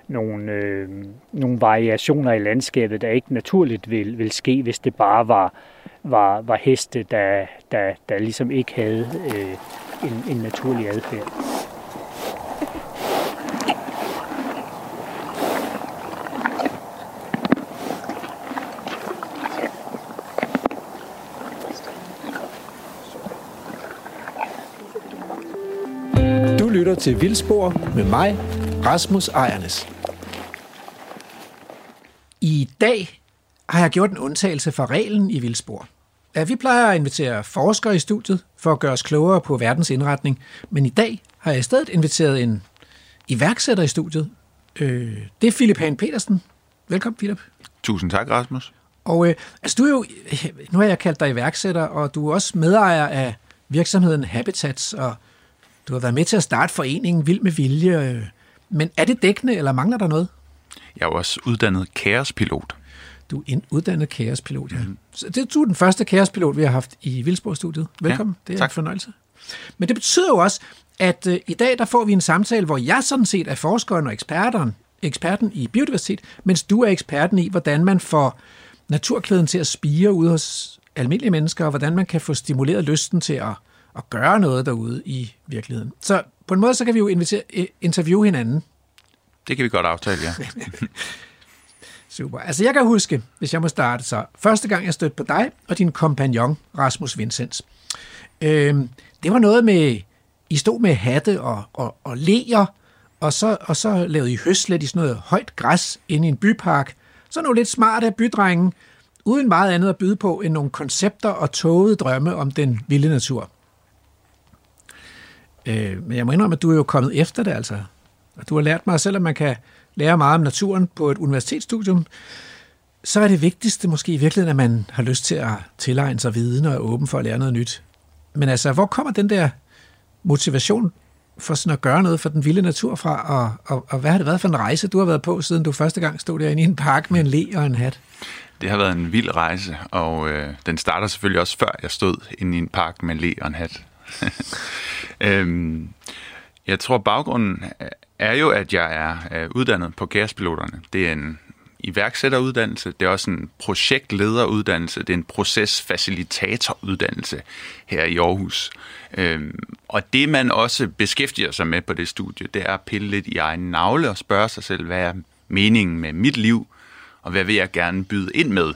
nogle, øh, nogle variationer i landskabet, der ikke naturligt vil, vil ske, hvis det bare var, var, var heste, der, der, der ligesom ikke havde øh, en, en naturlig adfærd. Lytter til Vildspor med mig, Rasmus Ejernes. I dag har jeg gjort en undtagelse fra reglen i Vildspor. Ja, vi plejer at invitere forskere i studiet for at gøre os klogere på verdens indretning, men i dag har jeg i stedet inviteret en iværksætter i studiet. Øh, det er Philip Hahn Petersen. Velkommen, Philip. Tusind tak, Rasmus. Og øh, altså, du er jo, nu har jeg kaldt dig iværksætter, og du er også medejer af virksomheden Habitats, og du har været med til at starte foreningen Vild med Vilje. Men er det dækkende, eller mangler der noget? Jeg er også uddannet kaospilot. Du er en uddannet kaospilot, ja. Mm. Så det er du er den første kaospilot, vi har haft i Vildsborg-studiet. Velkommen, ja, det er tak. en fornøjelse. Men det betyder jo også, at øh, i dag der får vi en samtale, hvor jeg sådan set er forskeren og eksperteren, eksperten i biodiversitet, mens du er eksperten i, hvordan man får naturklæden til at spire ude hos almindelige mennesker, og hvordan man kan få stimuleret lysten til at, at gøre noget derude i virkeligheden. Så på en måde, så kan vi jo invitere, interviewe hinanden. Det kan vi godt aftale, ja. Super. Altså jeg kan huske, hvis jeg må starte så, første gang jeg stødte på dig og din kompagnon, Rasmus Vincents. Øhm, det var noget med, I stod med hatte og, og, og leer, og så, og så lavede I høslet i sådan noget højt græs inde i en bypark. Så nogle lidt smarte bydrenge, uden meget andet at byde på end nogle koncepter og tågede drømme om den vilde natur. Øh, men jeg må indrømme, at du er jo kommet efter det altså. Og du har lært mig, at selvom man kan lære meget om naturen på et universitetsstudium, så er det vigtigste måske i virkeligheden, at man har lyst til at tilegne sig viden og er åben for at lære noget nyt. Men altså, hvor kommer den der motivation for sådan at gøre noget for den vilde natur fra, og, og, og hvad har det været for en rejse, du har været på, siden du første gang stod derinde i en park med en le og en hat? Det har været en vild rejse, og øh, den starter selvfølgelig også før jeg stod inde i en park med en le og en hat. øhm, jeg tror, baggrunden er jo, at jeg er, øh, uddannet på kaospiloterne. Det er en iværksætteruddannelse, det er også en projektlederuddannelse, det er en procesfacilitatoruddannelse her i Aarhus. Øhm, og det man også beskæftiger sig med på det studie, det er at pille lidt i egen navle og spørge sig selv, hvad er meningen med mit liv, og hvad vil jeg gerne byde ind med?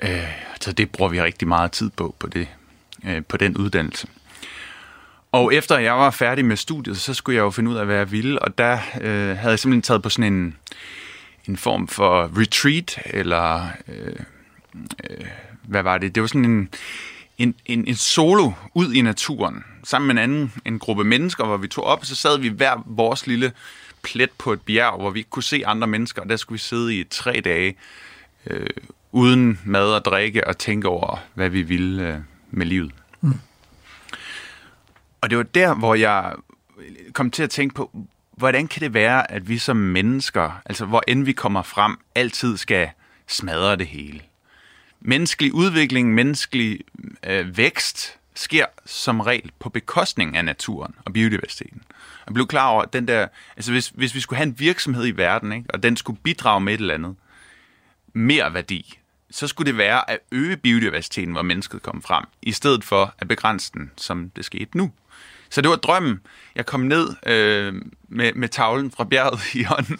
Øh, så det bruger vi rigtig meget tid på, på, det, øh, på den uddannelse. Og efter jeg var færdig med studiet, så skulle jeg jo finde ud af, hvad jeg ville, og der øh, havde jeg simpelthen taget på sådan en, en form for retreat, eller øh, øh, hvad var det? Det var sådan en, en, en, en solo ud i naturen, sammen med en anden en gruppe mennesker, hvor vi tog op, og så sad vi hver vores lille plet på et bjerg, hvor vi ikke kunne se andre mennesker, og der skulle vi sidde i tre dage, øh, uden mad og drikke, og tænke over, hvad vi ville øh, med livet. Mm. Og det var der, hvor jeg kom til at tænke på, hvordan kan det være, at vi som mennesker, altså hvor end vi kommer frem, altid skal smadre det hele? Menneskelig udvikling, menneskelig øh, vækst sker som regel på bekostning af naturen og biodiversiteten. Jeg blev klar over, at den der, altså hvis, hvis vi skulle have en virksomhed i verden, ikke, og den skulle bidrage med et eller andet, mere værdi, så skulle det være at øge biodiversiteten, hvor mennesket kom frem, i stedet for at begrænse den, som det skete nu. Så det var drømmen. Jeg kom ned øh, med, med tavlen fra bjerget i hånden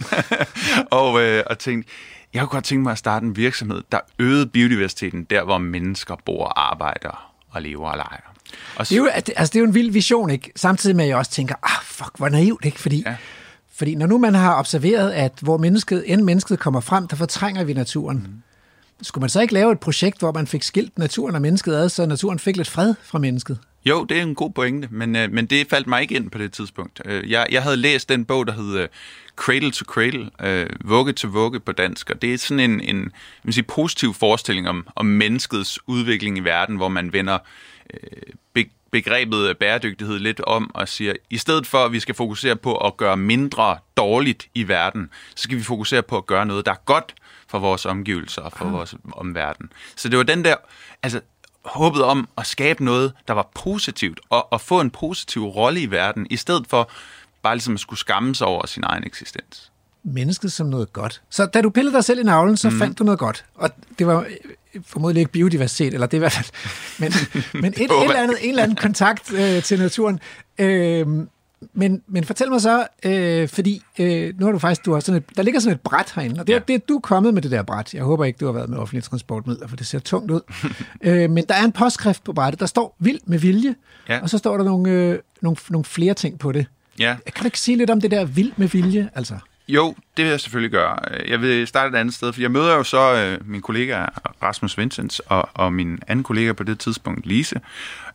og, øh, og tænkte, jeg kunne godt tænke mig at starte en virksomhed, der øgede biodiversiteten der, hvor mennesker bor, arbejder og lever og leger. Og Det er, jo, altså, det er jo en vild vision, ikke? Samtidig med, at jeg også tænker, ah, fuck, hvor naivt, ikke? Fordi, ja. fordi når nu man har observeret, at hvor mennesket, end mennesket kommer frem, der fortrænger vi naturen. Mm. Skulle man så ikke lave et projekt, hvor man fik skilt naturen og mennesket ad, så naturen fik lidt fred fra mennesket? Jo, det er en god pointe, men, øh, men det faldt mig ikke ind på det tidspunkt. Øh, jeg, jeg havde læst den bog, der hed øh, Cradle to Cradle, øh, vugge til vugge på dansk, og det er sådan en, en man sige, positiv forestilling om, om menneskets udvikling i verden, hvor man vender øh, be, begrebet bæredygtighed lidt om og siger, i stedet for at vi skal fokusere på at gøre mindre dårligt i verden, så skal vi fokusere på at gøre noget, der er godt for vores omgivelser og for ja. vores omverden. Så det var den der, altså håbet om at skabe noget, der var positivt, og, og få en positiv rolle i verden, i stedet for bare ligesom at skulle skamme sig over sin egen eksistens. Mennesket som noget godt. Så da du pillede dig selv i navlen, så mm. fandt du noget godt. Og det var øh, formodentlig ikke biodiversitet, eller det er i hvert fald, men, men et, et eller andet, en eller anden kontakt øh, til naturen. Øh, men, men fortæl mig så, øh, fordi øh, nu har du faktisk, du har sådan et, der ligger sådan et bræt herinde, og det, ja. det du er kommet med det der bræt. Jeg håber ikke, du har været med offentlige transportmidler, for det ser tungt ud. øh, men der er en påskrift på brættet, der står vild med vilje, ja. og så står der nogle, øh, nogle, nogle flere ting på det. Ja. Kan du ikke sige lidt om det der vild med vilje, altså? Jo, det vil jeg selvfølgelig gøre. Jeg vil starte et andet sted, for jeg møder jo så øh, min kollega Rasmus Vincents og, og min anden kollega på det tidspunkt, Lise,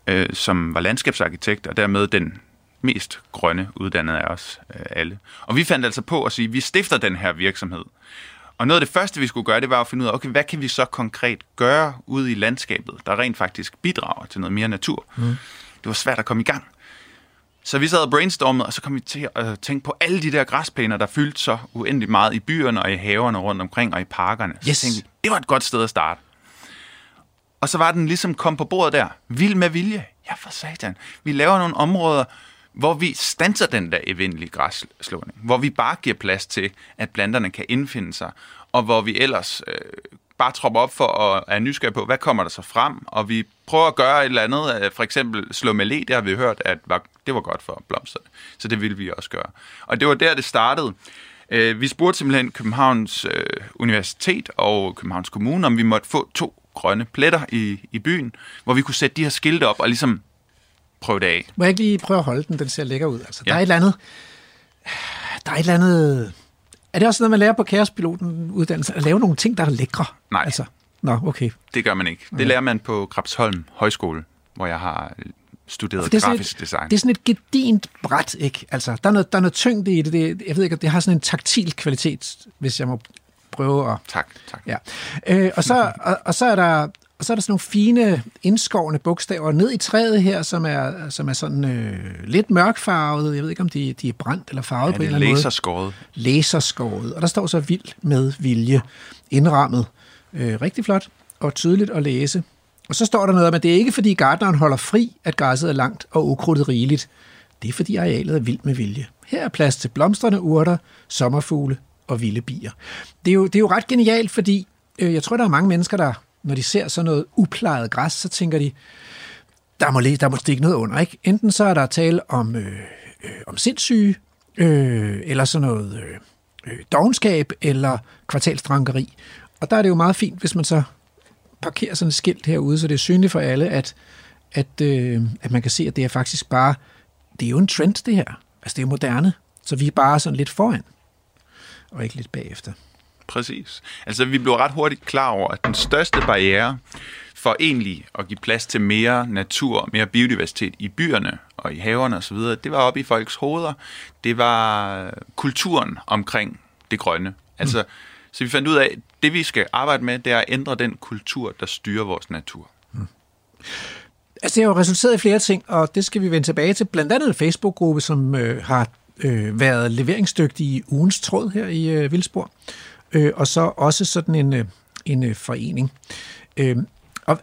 øh, som var landskabsarkitekt, og dermed den mest grønne uddannede af os øh, alle. Og vi fandt altså på at sige, at vi stifter den her virksomhed. Og noget af det første, vi skulle gøre, det var at finde ud af, okay, hvad kan vi så konkret gøre ude i landskabet, der rent faktisk bidrager til noget mere natur. Mm. Det var svært at komme i gang. Så vi sad og brainstormede, og så kom vi til at tænke på alle de der græsplæner, der fyldte så uendeligt meget i byerne og i haverne rundt omkring og i parkerne. Yes. Så tænkte vi, det var et godt sted at starte. Og så var den ligesom kom på bordet der. Vild med vilje. Ja, for satan. Vi laver nogle områder, hvor vi stanser den der evindelige græsslåning. Hvor vi bare giver plads til, at planterne kan indfinde sig. Og hvor vi ellers øh, bare tropper op for at er nysgerrige på, hvad kommer der så frem? Og vi prøver at gøre et eller andet, øh, for eksempel slå med det har vi hørt, at var, det var godt for blomsterne. Så det ville vi også gøre. Og det var der, det startede. Øh, vi spurgte simpelthen Københavns øh, Universitet og Københavns Kommune, om vi måtte få to grønne pletter i, i byen, hvor vi kunne sætte de her skilte op og ligesom prøve det af. Må jeg ikke lige prøve at holde den? Den ser lækker ud. Altså, ja. Der er et eller andet... Der er et eller andet... Er det også noget, man lærer på Kaospiloten uddannelse? At lave nogle ting, der er lækre? Nej. Altså, nå, okay. Det gør man ikke. Det lærer man på Krabsholm Højskole, hvor jeg har øh, studeret For det grafisk et, design. Det er sådan et gedint bræt, ikke? Altså, der er noget, der er noget tyngde i det. det. Jeg ved ikke, det har sådan en taktil kvalitet, hvis jeg må prøve at... Tak, tak. Ja. Øh, og, så, og, og, så er der, og så er der sådan nogle fine indskårne bogstaver ned i træet her, som er, som er sådan øh, lidt mørkfarvet. Jeg ved ikke, om de, de er brændt eller farvet Ja, på en eller er anden måde. laserskåret. laserskåret. Og der står så vild med vilje indrammet. Øh, rigtig flot og tydeligt at læse. Og så står der noget om, at det er ikke fordi gartneren holder fri, at græsset er langt og ukrudtet rigeligt. Det er fordi arealet er vildt med vilje. Her er plads til blomstrende urter, sommerfugle og vilde bier. Det er jo, det er jo ret genialt, fordi øh, jeg tror, der er mange mennesker, der, når de ser sådan noget uplejet græs, så tænker de, der må, der må stikke noget under. Ikke? Enten så er der tale om, øh, øh, om sindssyge, øh, eller sådan noget øh, øh, dogenskab, eller kvartalsdrankeri. Og der er det jo meget fint, hvis man så parkerer sådan et skilt herude, så det er synligt for alle, at, at, øh, at man kan se, at det er faktisk bare, det er jo en trend det her. Altså det er jo moderne, så vi er bare sådan lidt foran, og ikke lidt bagefter. Præcis. Altså, vi blev ret hurtigt klar over, at den største barriere for egentlig at give plads til mere natur, mere biodiversitet i byerne og i haverne osv., det var oppe i folks hoveder. Det var kulturen omkring det grønne. Altså, mm. Så vi fandt ud af, at det vi skal arbejde med, det er at ændre den kultur, der styrer vores natur. Altså, det har jo resulteret i flere ting, og det skal vi vende tilbage til. Blandt andet en Facebook-gruppe, som øh, har øh, været leveringsdygtig i ugens tråd her i øh, Vildsborg. Øh, og så også sådan en, øh, en øh, forening. Øh, og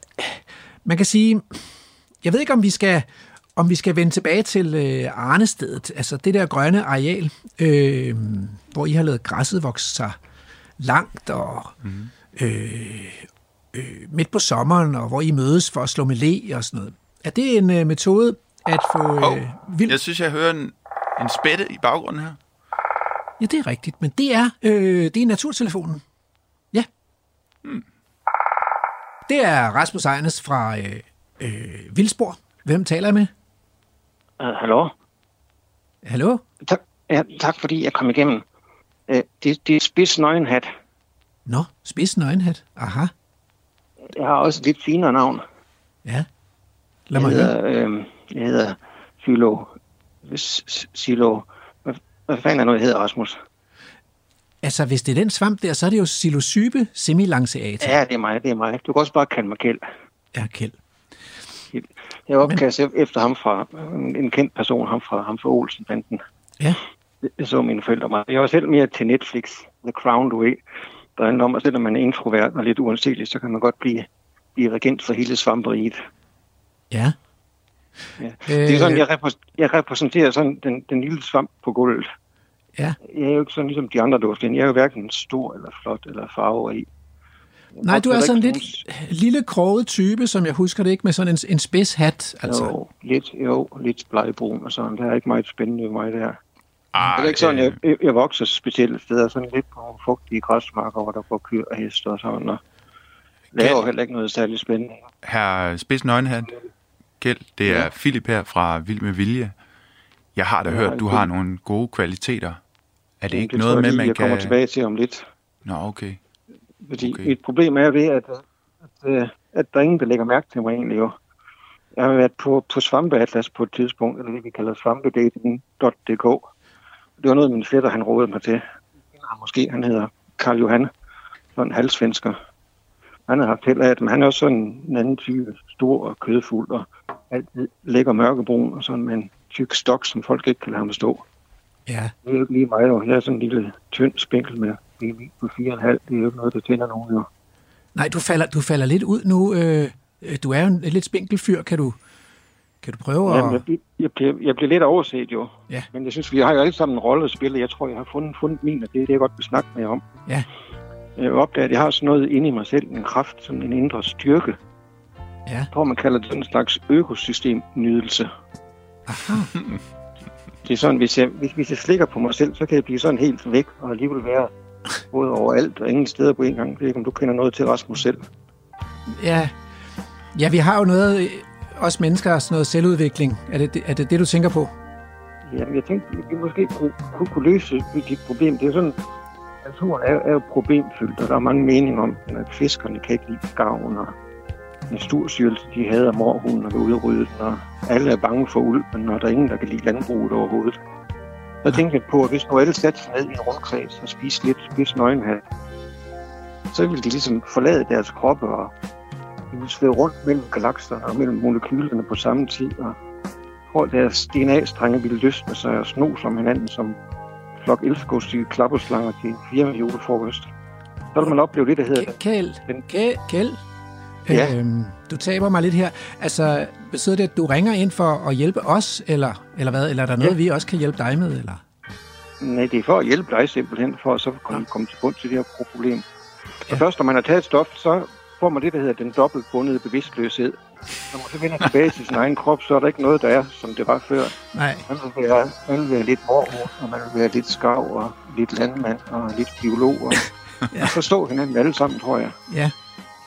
man kan sige, jeg ved ikke, om vi skal, om vi skal vende tilbage til øh, Arnestedet, altså det der grønne areal, øh, hvor I har lavet græsset vokse sig langt og mm. øh, øh, midt på sommeren, og hvor I mødes for at slå med le og sådan noget. Er det en øh, metode at få øh, vildt? jeg synes, jeg hører en, en spætte i baggrunden her. Ja, det er rigtigt, men det er, øh, det er naturtelefonen. Ja. Hmm. Det er Rasmus Ejnes fra øh, øh, Vildsborg. Hvem taler jeg med? Uh, hallo? Hallo? Tak, ja, tak fordi jeg kom igennem. Uh, det, det er spids nøgenhat. Nå, spids nøgenhat. Aha, Jeg har også et lidt finere navn. ja. Lad Jeg mig høre. hedder, øh, jeg hedder Silo. S- Silo. Hvad, fanden er noget, jeg hedder, Rasmus? Altså, hvis det er den svamp der, så er det jo psilocybe semilanceata. Ja, det er mig, det er mig. Du kan også bare kalde mig Kjeld. Ja, Kjeld. Jeg er opkaldt efter ham fra, en, en kendt person, ham fra, ham fra Olsen-banden. Ja. Det, så mine forældre mig. Jeg var selv mere til Netflix, The Crown, du ved. Der handler om, at selvom man er introvert og lidt uanselig, så kan man godt blive, blive regent for hele svamperiet. Ja. Ja. Det er Øh. sådan, jeg, repræs- jeg repræsenterer sådan den, den lille svamp på gulvet. Ja. Jeg er jo ikke sådan ligesom de andre duften. Jeg er jo hverken stor eller flot eller farverig. Nej, du er sådan lidt lille kroget type, som jeg husker det ikke, med sådan en, en spids hat. Altså. Jo, lidt, jo, lidt blegbrun og sådan. Der er ikke meget spændende ved mig der. Ah, Det er ikke sådan, øh, jeg, jeg, jeg vokser specielle steder. Sådan lidt på fugtige græsmarker, hvor der går kyr og heste og sådan. Og laver heller ikke noget særligt spændende. Herr Spids Nøgenhat, Kjeld, det er Ja. Philip her fra Vild med Vilje. Jeg har da Ja, hørt, du har nogle gode kvaliteter. Er det ikke det noget med, man jeg kommer kan... tilbage til om lidt. Nå, okay. Fordi Okay. et problem er det, at, at, øh, at der er ingen, der lægger mærke til mig egentlig jo. Jeg har været på, på Svampeatlas på et tidspunkt, eller det vi kalder svampedating.dk. Det var noget, min fætter han rådede mig til. Måske, han hedder Karl Johan, sådan en halvsvensker. Han har haft held af det, men han er også sådan en anden type, stor og kødfuld, og altid lækker mørkebrun, og sådan med en tyk stok, som folk ikke kan lade ham stå. Ja. Det er jo ikke lige mig, jo. Jeg er sådan en lille tynd spinkel med BMI på 4,5. Det er jo ikke noget, der tænder nogen, jo. Nej, du falder, du falder lidt ud nu. Øh, du er jo en lidt spinkel fyr. Kan du, kan du prøve at... Jamen, jeg, bliver- jeg, bliver, jeg bliver lidt overset, jo. Ja. Men jeg synes, vi har jo alle sammen en rolle at spille. Jeg tror, jeg har fundet, fundet min, og det er det, jeg godt vil snakke med jer om. Ja. Jeg opdager, at jeg har sådan noget inde i mig selv, en kraft, sådan en indre styrke. Ja. Jeg tror, man kalder det en slags økosystemnydelse. Aha. Det er sådan, hvis jeg, hvis, hvis jeg slikker på mig selv, så kan jeg blive sådan helt væk, og alligevel være både overalt og ingen steder på en gang. Jeg ved ikke, om du kender noget til Rasmus selv. Ja. ja, vi har jo noget, øh, os mennesker, sådan noget selvudvikling. Er det er det, det, du tænker på? Jamen, jeg tænkte, at vi måske kunne, kunne, kunne løse dit problem. Det er sådan, naturen er, er jo problemfyldt, og der er mange meninger om, at fiskerne kan ikke lide gavn, og naturstyrelsen, de hader morhunden og vil udrydde den, og alle er bange for ulven, og der er ingen, der kan lide landbruget overhovedet. Så tænkte jeg på, at hvis nu alle satte sig ned i en rundkreds og spiste lidt spids nøgenhat, så ville de ligesom forlade deres kroppe og de ville svæve rundt mellem galakserne og mellem molekylerne på samme tid, og hvor deres DNA-strenge ville løsne sig og sno som hinanden som flok elskostige klapperslanger til en firma julefrokost. Så vil man opleve det, der hedder Kjeld, Kjeld, Kjeld. Ja. Øhm, du taber mig lidt her. Altså, betyder det, at du ringer ind for at hjælpe os, eller, eller hvad? Eller er der noget, Ja. vi også kan hjælpe dig med? Eller? Nej, det er for at hjælpe dig simpelthen, for at så kunne Ja. komme til bund til det her problem. Ja. først, når man har taget et stof, så får man det, der hedder den dobbeltbundede bevidstløshed. Når man så vender tilbage til sin egen krop, så er der ikke noget, der er, som det var før. Nej. Man vil være, man vil være lidt morhund, og man vil være lidt skav, og lidt landmand, og lidt biolog, og Ja. forstå hinanden alle sammen, tror jeg. Ja.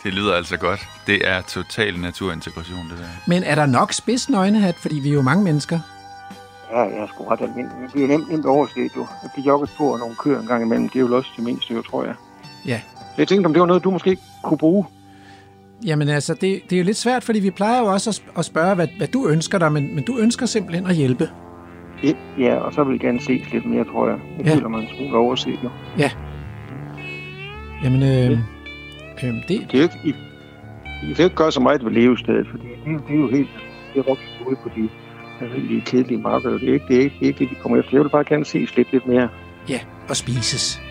Det lyder altså godt. Det er total naturintegration, det der. Men er der nok spids nøgnehat? Fordi vi er jo mange mennesker. Ja, jeg er sgu ret almindelig. Det er nemt, nemt overset jo. At blive jogget på og nogle køer en gang imellem, det er jo også det mindste, jo, tror jeg. Ja. Så jeg tænkte, om det var noget, du måske kunne bruge. Jamen altså, det, det er jo lidt svært, fordi vi plejer jo også at, sp- at spørge, hvad, hvad du ønsker dig, men, men du ønsker simpelthen at hjælpe. Ja, Ja, og så vil jeg gerne ses lidt mere, tror jeg. Jeg Ja. ja. føler mig en smule overset jo. Jamen, øh, øh, det, Det er jo ikke, I, I kan ikke gøre så meget ved levestedet, fordi det, er jo- det er jo helt... Det er ude på de almindelige kedelige marker. Det er ikke det, er ikke, det, er ikke det, de kommer efter. Jeg vil bare gerne ses lidt, lidt mere ja, og spises.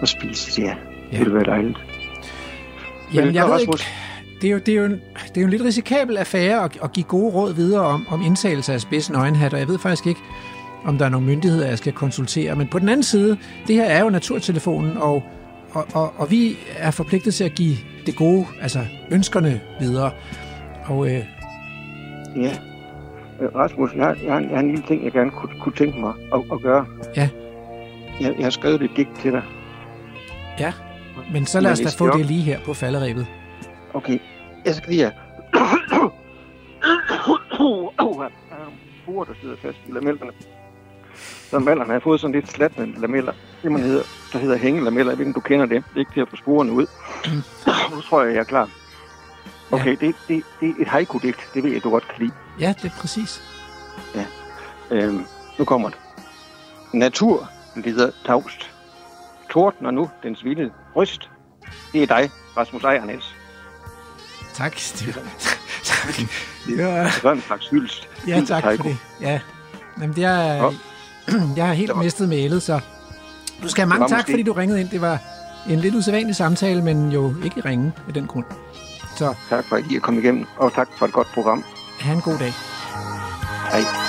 og spises, ja. Ja. Det ville være dejligt. Jamen, jeg så, ved ikke, det er jo, det er jo, en, det er jo en lidt risikabel affære at, at give gode råd videre om, om indtagelse af spids nøgenhat, og jeg ved faktisk ikke, om der er nogle myndigheder, jeg skal konsultere. Men på den anden side, det her er jo naturtelefonen, og, og, og, og vi er forpligtet til at give det gode, altså ønskerne videre. Og øh, Ja. Øh, Rasmus, jeg jeg, har, jeg har en lille ting, jeg gerne kunne, kunne tænke mig at, at gøre. Ja. Jeg, jeg har skrevet et digt til dig. men så lad os da få det lige her på falderæbet. Okay. Jeg skal lige have... Åh, her er nogle sporer, der sidder fast i lamellerne. Så har fået sådan lidt slatne lameller. Det, man hedder, der hedder hængelameller. Jeg ved ikke, du kender det. Det er ikke til at få sporene ud. nu tror jeg, jeg er klar. Okay, det, det, det er et haiku-digt. Det ved jeg, du godt kan lide. Ja, det er præcis. Øhm, nu kommer det. Natur lider tavst. Tordner nu dens vilde bryst. Det er dig, Rasmus Ejernes. Tak. Tak. Det var, en slags hyldest. ja, tak for det. Ja. Jamen, det er, Nå. jeg har helt var- mistet mailet, så du skal have mange tak, måske- fordi du ringede ind. Det var en lidt usædvanlig samtale, men jo ikke ringe af den grund. Så Tak for, at I er kommet igennem, og tak for et godt program. have en god dag. Hej.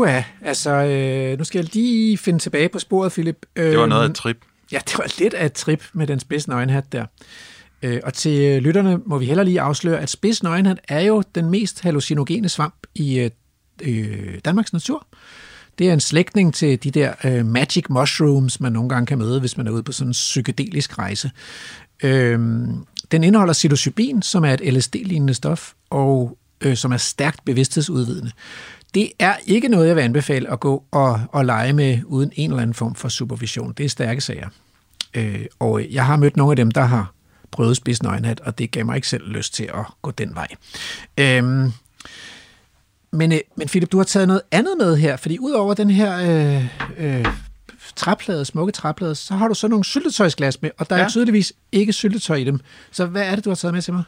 Puha, altså, øh, nu skal jeg lige finde tilbage på sporet, Philip. Det var noget af Øhm, et trip. Ja, det var lidt af et trip med den spids nøgenhat der. Øh, og til øh, lytterne må vi heller lige afsløre, at spids nøgenhat er jo den mest hallucinogene svamp i øh, øh, Danmarks natur. Det er en slægtning til de der øh, magic mushrooms, man nogle gange kan møde, hvis man er ude på sådan en psykedelisk rejse. Øh, den indeholder psilocybin, som er et LSD-lignende stof, og øh, som er stærkt bevidsthedsudvidende. Det er ikke noget, jeg vil anbefale at gå og, og lege med uden en eller anden form for supervision. Det er stærke sager. Øh, og jeg har mødt nogle af dem, der har prøvede spidsen øjenhat, og det gav mig ikke selv lyst til at gå den vej. Øhm, men, øh, men Philip, du har taget noget andet med her, fordi udover den her øh, øh, træplade, smukke træplade, så har du så nogle syltetøjsglas med, og der. Ja. er tydeligvis ikke syltetøj i dem. Så hvad er det, du har taget med til mig?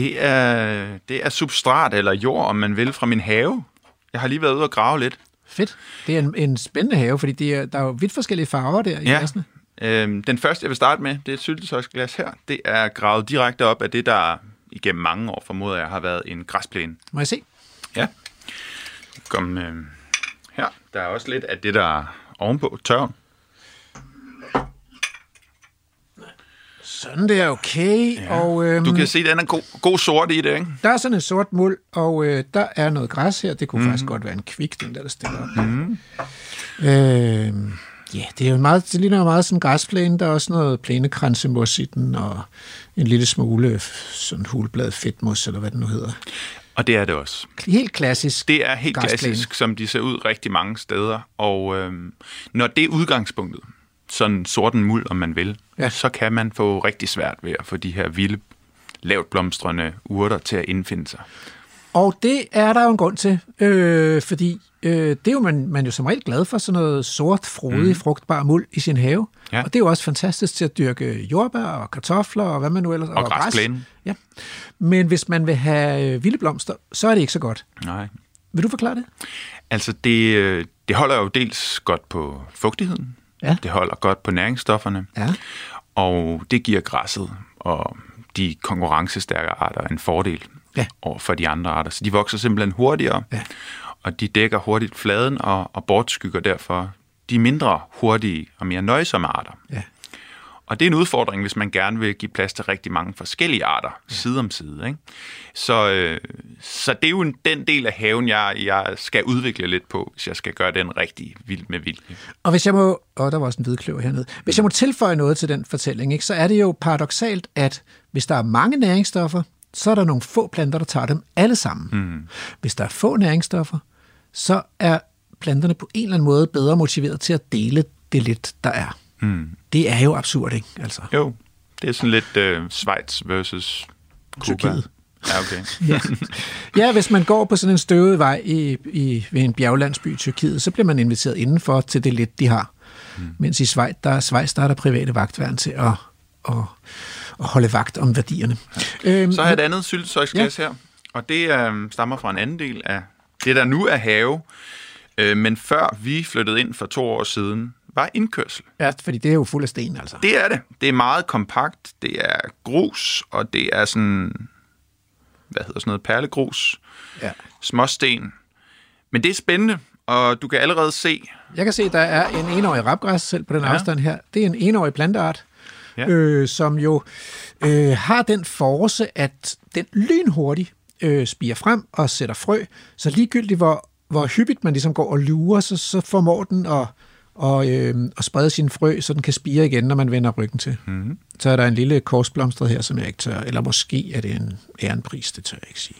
Det er, det er substrat eller jord, om man vil, fra min have. Jeg har lige været ude og grave lidt. Fedt. Det er en, en spændende have, fordi det er, der er jo vidt forskellige farver der i Ja. glasene. Øhm, den første, jeg vil starte med, det er et syltetøjsglas her. Det er gravet direkte op af det, der igennem mange år, formoder jeg, har været en græsplæne. Må jeg se? Ja. Kom øh, her. Der er også lidt af det, der er ovenpå tørven. Sådan det er okay. Ja. Og, øhm, Du kan se, den er god, god sort i det, ikke? Der er sådan en sort muld, og øh, der er noget græs her. Det kunne mm. faktisk godt være en kvik, den der, der stiller op. Mm. Øh, ja, det er jo meget, det ligner meget som græsplæne. Der er også noget plænekransemos i den, og en lille smule sådan hulblad fedtmos, eller hvad det nu hedder. Og det er det også. Helt klassisk. Det er helt Græsplæne. klassisk, som de ser ud rigtig mange steder. Og øhm, når det er udgangspunktet, sådan sorten muld, om man vil, Ja. så kan man få rigtig svært ved at få de her vilde, lavt blomstrende urter til at indfinde sig. Og det er der jo en grund til, øh, fordi øh, det er jo man, man er jo som regel glad for sådan noget sort, frodig, mm. frugtbar muld i sin have. Ja. Og det er jo også fantastisk til at dyrke jordbær og kartofler og hvad man nu ellers... Og græsplæne. Ja. Men hvis man vil have øh, vilde blomster, så er det ikke så godt. Nej. Vil du forklare det? Altså, det, øh, det holder jo dels godt på fugtigheden. Ja. Det holder godt på næringsstofferne. Ja. Og det giver græsset og de konkurrencestærke arter en fordel Ja. over for de andre arter. Så de vokser simpelthen hurtigere, Ja. og de dækker hurtigt fladen og, og bortskygger derfor de mindre hurtige og mere nøjsomme arter. Ja. Og det er en udfordring, hvis man gerne vil give plads til rigtig mange forskellige arter, ja. side om side. Ikke? Så, øh, så det er jo en, den del af haven, jeg, jeg skal udvikle lidt på, hvis jeg skal gøre den rigtig vild med vilje. Og hvis jeg må... Åh, der var også en hvidkløver hernede. Hvis jeg må tilføje noget til den fortælling, ikke, så er det jo paradoxalt, at hvis der er mange næringsstoffer, så er der nogle få planter, der tager dem alle sammen. Mm. Hvis der er få næringsstoffer, så er planterne på en eller anden måde bedre motiveret til at dele det lidt, der er. Mm. Det er jo absurd, ikke? Altså. Jo, det er sådan lidt øh, Schweiz versus Cuba. Tyrkiet. Ja, okay. Ja. ja, hvis man går på sådan en støvet vej i, i, ved en bjerglandsby i Tyrkiet, så bliver man inviteret indenfor til det lidt, de har. Mm. Mens i Schweiz, der, Schweiz, der er der private vagtværn til at, at, at holde vagt om værdierne. Ja. Øhm, Så har jeg et andet syltetøjsglas ja. her, og det øh, stammer fra en anden del af det, der nu er have. Øh, men før vi flyttede ind for to år siden, var indkørsel. Ja, fordi det er jo fuld af sten, altså. Det er det. Det er meget kompakt. Det er grus, og det er sådan, hvad hedder sådan noget, perlegrus, Ja. småsten. Men det er spændende, og du kan allerede se, Jeg kan se, der er en enårig rapgræs selv på den ja. Afstand her. Det er en enårig planteart. Ja. øh, som jo øh, har den force, at den lynhurtigt øh, spiger frem og sætter frø. Så ligegyldigt hvor, hvor hyppigt man ligesom går og lurer, så, så formår den at, og, øh, at sprede sin frø, så den kan spire igen, når man vender ryggen til. Mm-hmm. Så er der en lille korsblomstret her, som jeg ikke tør, eller måske er det en ærenpris, det tør jeg ikke sige.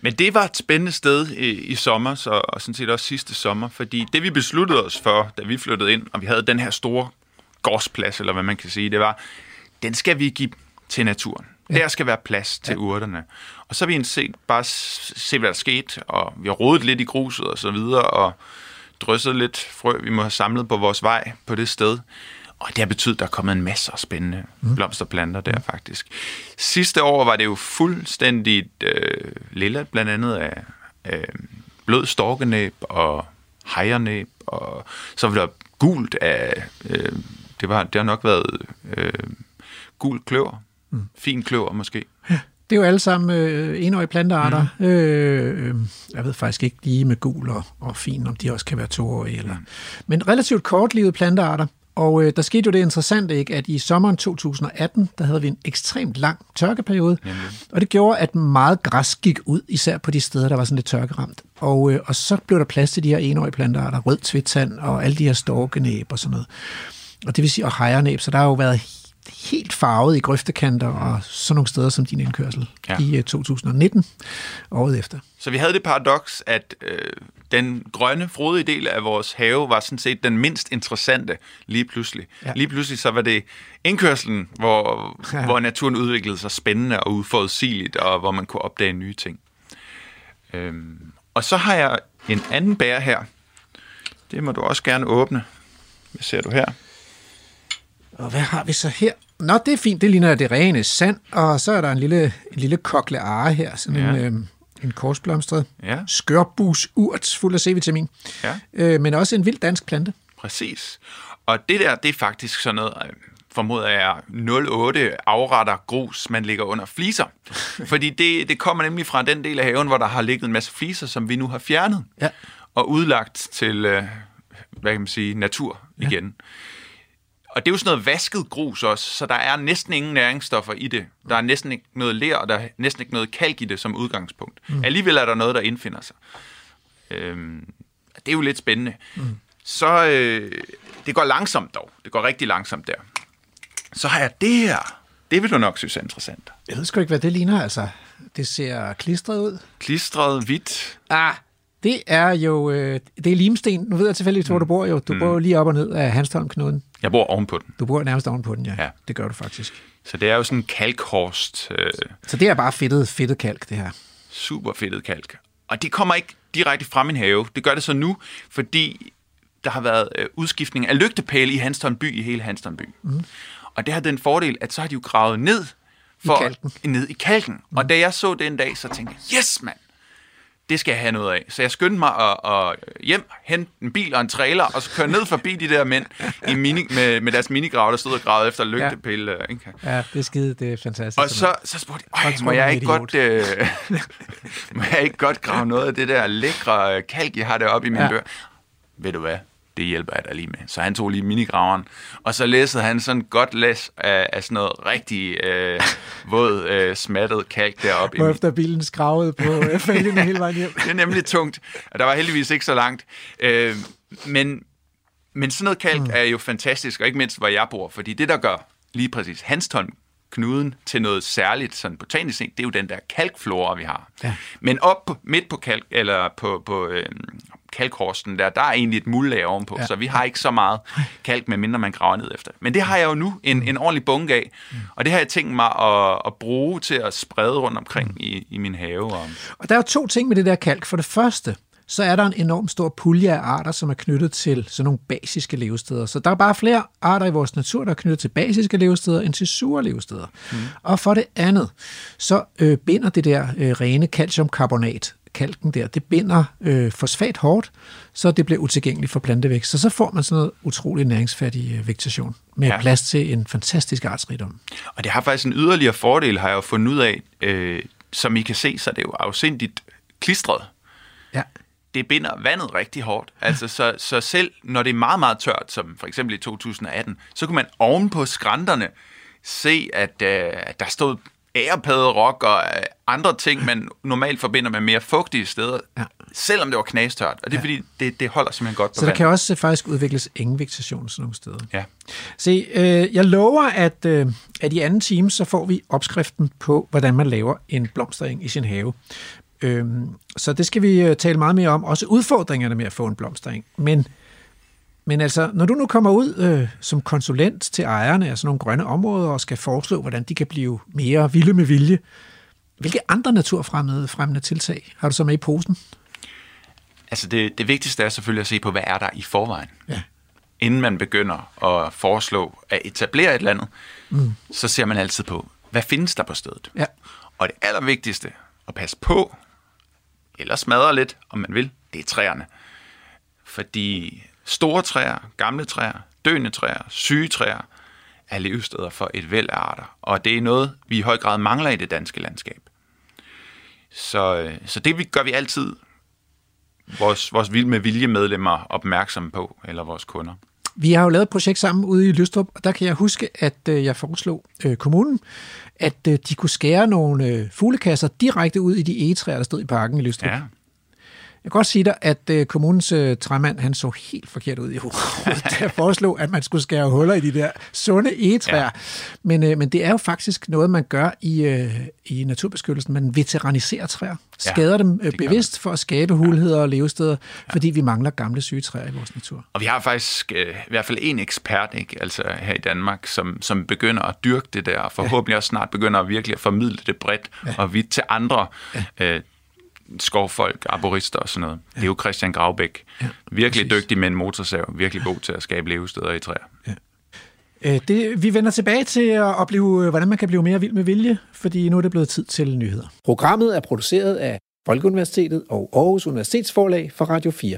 Men det var et spændende sted i, i sommer, så, og sådan set også sidste sommer, fordi det vi besluttede os for, da vi flyttede ind, og vi havde den her store gårdsplads, eller hvad man kan sige, det var, den skal vi give til naturen. Ja. Der skal være plads til ja. urterne. Og så har vi set, bare se, hvad der skete, og vi har rodet lidt i gruset og så videre, og drysset lidt frø, vi må have samlet på vores vej på det sted. Og det har betydet, at der er kommet en masse spændende mm. blomsterplanter der faktisk. Sidste år var det jo fuldstændig øh, lilla, blandt andet af øh, blød storkenæb og hejernæb, og så var der gult af, øh, det, var, det har nok været øh, gul kløver, mm. fin kløver måske. Det er jo alle sammen øh, enårige plantearter. Mm. Øh, jeg ved faktisk ikke lige med gul og, og fin, om de også kan være toårige. Eller. Men relativt kortlivede plantearter. Og øh, der skete jo det interessante, ikke, at i sommeren 2018, der havde vi en ekstremt lang tørkeperiode. Jamen. Og det gjorde, at meget græs gik ud, især på de steder, der var sådan lidt tørkeramt. Og, øh, og så blev der plads til de her enårige plantearter, rød tvitand og alle de her storkenæb og sådan noget. Og det vil sige, og hejernæb, så der har jo været helt farvet i grøftekanter og sådan nogle steder som din indkørsel ja. I øh, 2019, året efter. Så vi havde det paradoks, at øh, den grønne, frodige del af vores have var sådan set den mindst interessante lige pludselig. Ja. Lige pludselig så var det indkørselen, hvor, Ja. ja. hvor naturen udviklede sig spændende og uforudsigeligt, og hvor man kunne opdage nye ting. Øhm, og så har jeg en anden bær her. Det må du også gerne åbne. Hvad ser du her? Og hvad har vi så her? Nå, det er fint. Det ligner det rene sand. Og så er der en lille, en lille kokleare her. Sådan Ja. en, øh, en korsblomstret Ja. skørbus urt fuld af C-vitamin. Ja. Øh, men også en vild dansk plante. Præcis. Og det der, det er faktisk sådan noget, øh, formoder jeg, 08 afretter grus, man ligger under fliser. Fordi det, det kommer nemlig fra den del af haven, hvor der har ligget en masse fliser, som vi nu har fjernet. Ja. Og udlagt til, øh, hvad kan man sige, natur igen. Og det er jo sådan noget vasket grus også, så der er næsten ingen næringsstoffer i det. Der er næsten ikke noget ler, og der er næsten ikke noget kalk i det som udgangspunkt. Mm. Alligevel er der noget, der indfinder sig. Øhm, det er jo lidt spændende. Mm. Så øh, det går langsomt dog. Det går rigtig langsomt der. Så har jeg det her. Det vil du nok synes er interessant. Jeg ved sgu ikke, hvad det ligner. Altså, det ser klistret ud. Klistret hvidt. Ah, det er jo øh, det er limsten. Nu ved jeg tilfældigvis, hvor du bor jo. Du mm. bor lige op og ned af Hanstholm-knuden. Jeg bor ovenpå den. Du bor nærmest ovenpå den, ja. Ja. Det gør du faktisk. Så det er jo sådan en kalkhorst. Øh, Så det er bare fedtet, fedtet kalk, det her. super fedtet kalk. Og det kommer ikke direkte fra min have. Det gør det så nu, fordi der har været øh, udskiftning af lygtepæle i Hanstholm by, i hele Hanstholm by. Mm. Og det har den fordel, at så har de jo gravet ned for, kalken. ned i kalken. Mm. Og da jeg så den dag, så tænkte jeg, yes mand, det skal jeg have noget af. Så jeg skyndte mig at, at hjem, hente en bil og en trailer, og så køre ned forbi de der mænd i mini, med, med deres minigrav, der stod og gravede efter lygtepæle. Ja. Ikke? Ja, det er skide, det er fantastisk. Og så, så spurgte jeg, Folk "Øj, tror, må jeg, ikke idiot." godt, øh, må jeg ikke godt grave noget af det der lækre øh, kalk, jeg har deroppe i min ja. dør? Ved du hvad? Det hjælper jeg dig lige med. Så han tog lige minigraveren, og så læste han sådan godt læs af, af sådan noget rigtig øh, våd, øh, smattet kalk deroppe. i min- Hvorefter bilen skravede på øh, fælgene hele vejen hjem. det er nemlig tungt, og der var heldigvis ikke så langt. Øh, men, men sådan noget kalk mm. er jo fantastisk, og ikke mindst, hvor jeg bor, fordi det, der gør lige præcis Hanstholm knuden til noget særligt sådan botanisk set, det er jo den der kalkflora, vi har. Ja. Men op midt på kalk, eller på, på øh, kalkhorsten der, der er egentlig et muldlag ovenpå, Ja. så vi har ikke så meget kalk, medmindre man graver ned efter. Men det har jeg jo nu en, en ordentlig bunke af, og det har jeg tænkt mig at, at bruge til at sprede rundt omkring i, i min have. Og, Og der er jo to ting med det der kalk. For det første, så er der en enorm stor pulje af arter, som er knyttet til sådan nogle basiske levesteder. Så der er bare flere arter i vores natur, der er knyttet til basiske levesteder, end til sure levesteder. Mm. Og for det andet, så øh, binder det der øh, rene calciumkarbonat, kalken der, det binder øh, fosfat hårdt, så det bliver utilgængeligt for plantevækst. Så så får man sådan noget utrolig næringsfattig øh, vegetation, med ja. Plads til en fantastisk artsrigdom. Og det har faktisk en yderligere fordel, har jeg jo fundet ud af. Øh, som I kan se, så er det jo afsindigt klistret. Ja. Det binder vandet rigtig hårdt. Altså, så, så selv når det er meget, meget tørt, som for eksempel i 2018, så kunne man oven på skrænterne se, at øh, at der stod ærepadderok og øh, andre ting, man normalt forbinder med mere fugtige steder, Ja. ja. selvom det var knastørt. Og det er fordi, det, det holder simpelthen godt på Så der vandet. kan også øh, faktisk udvikles engevegetation sådan nogle steder. Ja. Se, øh, jeg lover, at, øh, at i anden time, så får vi opskriften på, hvordan man laver en blomstereng i sin have. Øhm, så det skal vi øh, tale meget mere om. Også udfordringerne med at få en blomstereng. Men, men altså, når du nu kommer ud øh, som konsulent til ejerne af sådan nogle grønne områder og skal foreslå, hvordan de kan blive mere vilde med vilje, hvilke andre naturfremmede fremmende tiltag har du så med i posen? Altså det, det vigtigste er selvfølgelig at se på, hvad er der i forvejen. Ja. Inden man begynder at foreslå at etablere et eller andet, mm. så ser man altid på, hvad findes der på stedet. Ja. Og det allervigtigste at passe på, eller smadre lidt, om man vil, det er træerne. Fordi store træer, gamle træer, døende træer, syge træer, er levesteder for et væld af arter. Og det er noget, vi i høj grad mangler i det danske landskab. Så, øh, så det vi- gør vi altid vores, vores vild med vilje medlemmer opmærksomme på, eller vores kunder. Vi har jo lavet et projekt sammen ude i Lystrup, og der kan jeg huske, at øh, jeg foreslog øh, kommunen, at øh, de kunne skære nogle øh, fuglekasser direkte ud i de egetræer, der stod i parken i Lystrup. Ja, kan godt sige dig, at øh, kommunens øh, træmand, han så helt forkert ud i hovedet, da jeg foreslog, at man skulle skære huller i de der sunde egetræer. Ja. Men, øh, men det er jo faktisk noget, man gør i, øh, i naturbeskyttelsen. Man veteraniserer træer, skader ja, dem øh, bevidst for at skabe hulheder og levesteder, ja. fordi vi mangler gamle syge træer i vores natur. Og vi har faktisk øh, i hvert fald en ekspert ikke, altså her i Danmark, som, som begynder at dyrke det der, og forhåbentlig ja. også snart begynder at virkelig at formidle det bredt ja. og vidt til andre ja. øh, skovfolk, arborister og sådan noget. Ja. Det er jo Christian Gravbæk. Ja, virkelig præcis. dygtig med en motorsav, virkelig god til at skabe levesteder i træer. Ja. Øh, det, vi vender tilbage til at opleve, hvordan man kan blive mere vild med vilje, fordi nu er det blevet tid til nyheder. Programmet er produceret af Folkeuniversitetet og Aarhus Universitetsforlag for Radio 4.